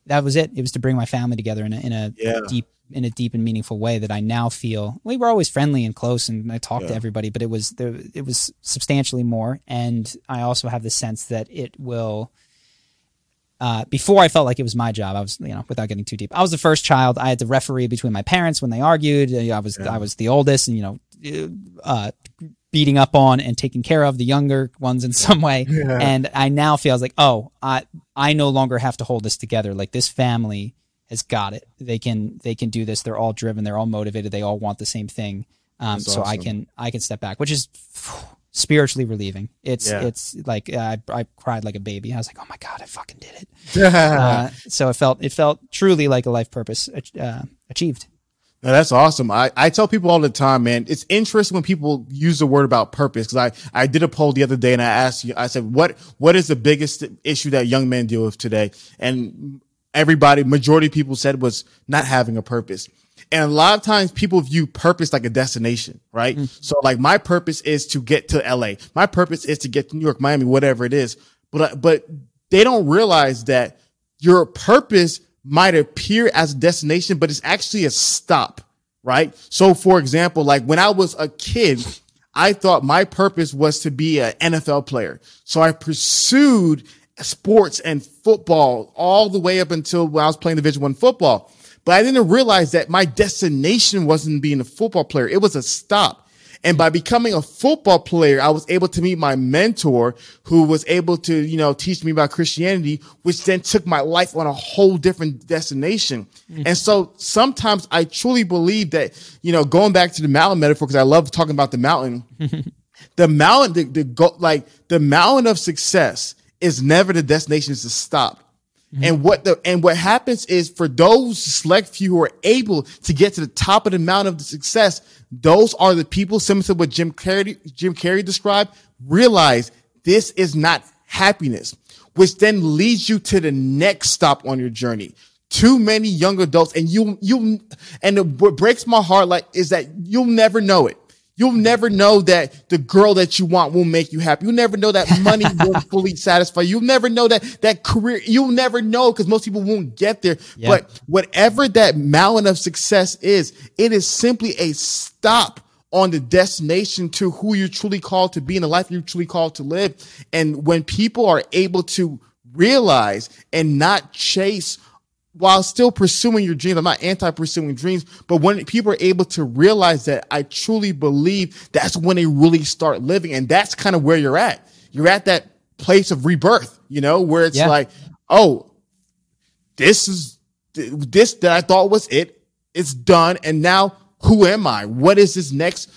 that was it. It was to bring my family together in a, in a yeah. deep in a deep and meaningful way that I now feel we were always friendly and close and I talked yeah. to everybody, but it was there it was substantially more. And I also have the sense that it will uh, before I felt like it was my job, I was, you know, without getting too deep, I was the first child. I had to referee between my parents when they argued. I was, yeah. I was the oldest, and you know, uh, beating up on and taking care of the younger ones in [LAUGHS] some way. Yeah. And I now feel like, oh, I I no longer have to hold this together. Like this family has got it. They can they can do this. They're all driven. They're all motivated. They all want the same thing. Um, so I can I can step back, which is spiritually relieving. It's yeah. it's like uh, I I cried like a baby. I was like, oh my god, I fucking did it. [LAUGHS] uh, so it felt it felt truly like a life purpose uh, achieved. No, that's awesome. I, I tell people all the time, man, it's interesting when people use the word about purpose. Cause I, I did a poll the other day and I asked you, I said, what, what is the biggest issue that young men deal with today? And everybody, majority of people said was not having a purpose. And a lot of times people view purpose like a destination, right? Mm. So like my purpose is to get to LA. My purpose is to get to New York, Miami, whatever it is. But, but they don't realize that your purpose might appear as a destination, but it's actually a stop, right? So for example, like when I was a kid, I thought my purpose was to be an NFL player. So I pursued sports and football all the way up until when I was playing Division One football. But I didn't realize that my destination wasn't being a football player. It was a stop. And by becoming a football player, I was able to meet my mentor who was able to, you know, teach me about Christianity, which then took my life on a whole different destination. Mm-hmm. And so sometimes I truly believe that, you know, going back to the mountain metaphor, because I love talking about the mountain, [LAUGHS] the mountain, the, the go, like the mountain of success is never the destination, it's to stop. Mm-hmm. And what the and what happens is for those select few who are able to get to the top of the mountain of the success, those are the people, similar to what Jim Carrey Jim Carrey described, realize this is not happiness, which then leads you to the next stop on your journey. Too many young adults, and you you and what breaks my heart like is that you'll never know it. You'll never know that the girl that you want will make you happy. You'll never know that money [LAUGHS] will fully satisfy you. You'll never know that that career, you'll never know because most people won't get there. Yeah. But whatever that mountain of success is, it is simply a stop on the destination to who you're truly called to be in the life you're truly called to live. And when people are able to realize and not chase while still pursuing your dreams. I'm not anti pursuing dreams, but when people are able to realize that, I truly believe that's when they really start living. And that's kind of where you're at. You're at that place of rebirth, you know, where it's yeah. like, oh, this is this that I thought was it. It's done. And now who am I? What is this next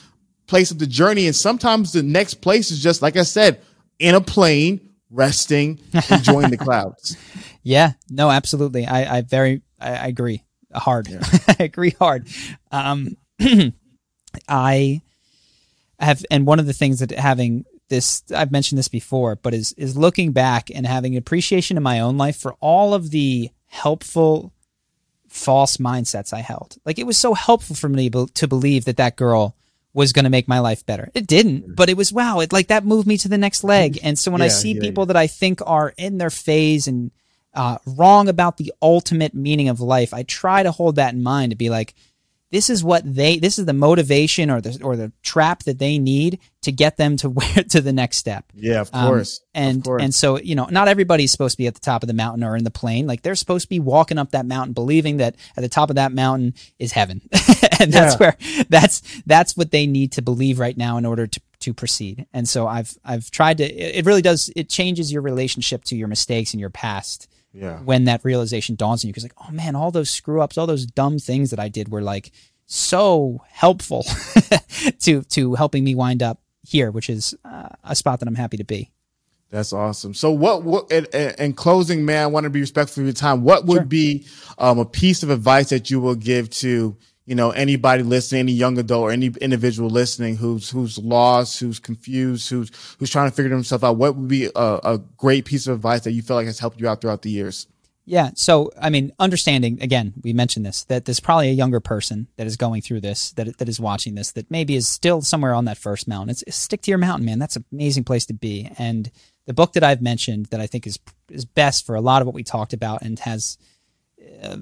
place of the journey? And sometimes the next place is just, like I said, in a plane, resting, [LAUGHS] enjoying the clouds. Yeah, no, absolutely. I, I very, I, I agree hard. Yeah. [LAUGHS] I agree hard. Um, [CLEARS THROAT] I have, and one of the things that having this, I've mentioned this before, but is, is looking back and having appreciation in my own life for all of the helpful false mindsets I held. Like it was so helpful for me to believe that that girl was going to make my life better. It didn't, but it was wow. It like that moved me to the next leg. And so when yeah, I see yeah, people that I think are in their phase and uh, wrong about the ultimate meaning of life, I try to hold that in mind to be like, this is what they this is the motivation or the or the trap that they need to get them to [LAUGHS] where to the next step. Yeah of um, course. Um, and of course. and so you know not everybody's supposed to be at the top of the mountain or in the plane. Like they're supposed to be walking up that mountain believing that at the top of that mountain is heaven. [LAUGHS] And that's yeah. where that's that's what they need to believe right now in order to to proceed. And so i've i've tried to it really does it changes your relationship to your mistakes and your past yeah. when that realization dawns on you because like oh man all those screw ups all those dumb things that i did were like so helpful [LAUGHS] to to helping me wind up here which is uh, a spot that i'm happy to be that's awesome. So, what, what in, in, closing, man, I want to be respectful of your time. What would sure. be um, a piece of advice that you will give to you know anybody listening, any young adult or any individual listening who's who's lost, who's confused, who's who's trying to figure themselves out? What would be a, a great piece of advice that you feel like has helped you out throughout the years? Yeah. So, I mean, understanding again, we mentioned this that there's probably a younger person that is going through this, that that is watching this, that maybe is still somewhere on that first mountain. It's, it's stick to your mountain, man. That's an amazing place to be. And the book that I've mentioned that I think is is best for a lot of what we talked about and has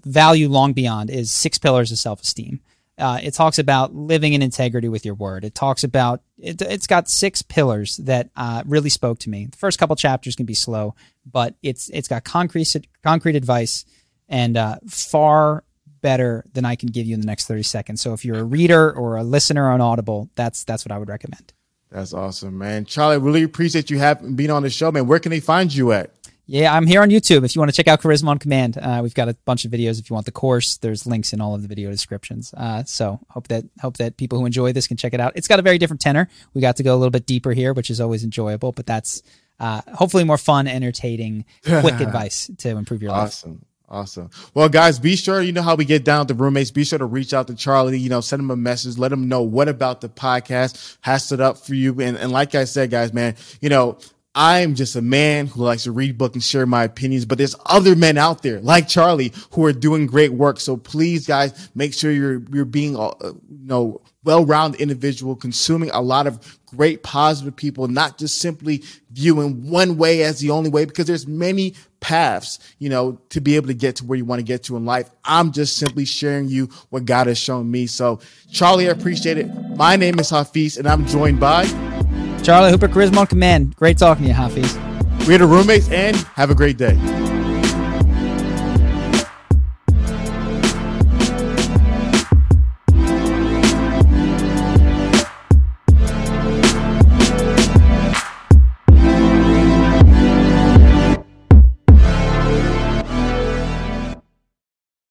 value long beyond is Six Pillars of Self Esteem. Uh, it talks about living in integrity with your word. It talks about it, has got six pillars that uh, really spoke to me. The first couple chapters can be slow, but it's it's got concrete concrete advice and uh, far better than I can give you in the next thirty seconds. So if you're a reader or a listener on Audible, that's that's what I would recommend. That's awesome, man. Charlie, really appreciate you having being on the show, man. Where can they find you at? Yeah, I'm here on YouTube. If you want to check out Charisma on Command, uh, we've got a bunch of videos. If you want the course, there's links in all of the video descriptions. Uh, so hope that hope that people who enjoy this can check it out. It's got a very different tenor. We got to go a little bit deeper here, which is always enjoyable. But that's uh, hopefully more fun, entertaining, quick [LAUGHS] advice to improve your life. Awesome. Awesome. Well, guys, be sure, you know how we get down to roommates. Be sure to reach out to Charlie, you know, send him a message, let him know what about the podcast has stood up for you. And, and like I said, guys, man, you know, I'm just a man who likes to read books and share my opinions, but there's other men out there like Charlie who are doing great work. So please, guys, make sure you're, you're being, uh, you know, well-rounded individual, consuming a lot of great positive people, not just simply viewing one way as the only way, because there's many paths, you know, to be able to get to where you want to get to in life. I'm just simply sharing you what God has shown me. So Charlie, I appreciate it. My name is Hafeez and I'm joined by Charlie Houpert, Charisma on Command. Great talking to you, Hafeez. We're the roommates and have a great day.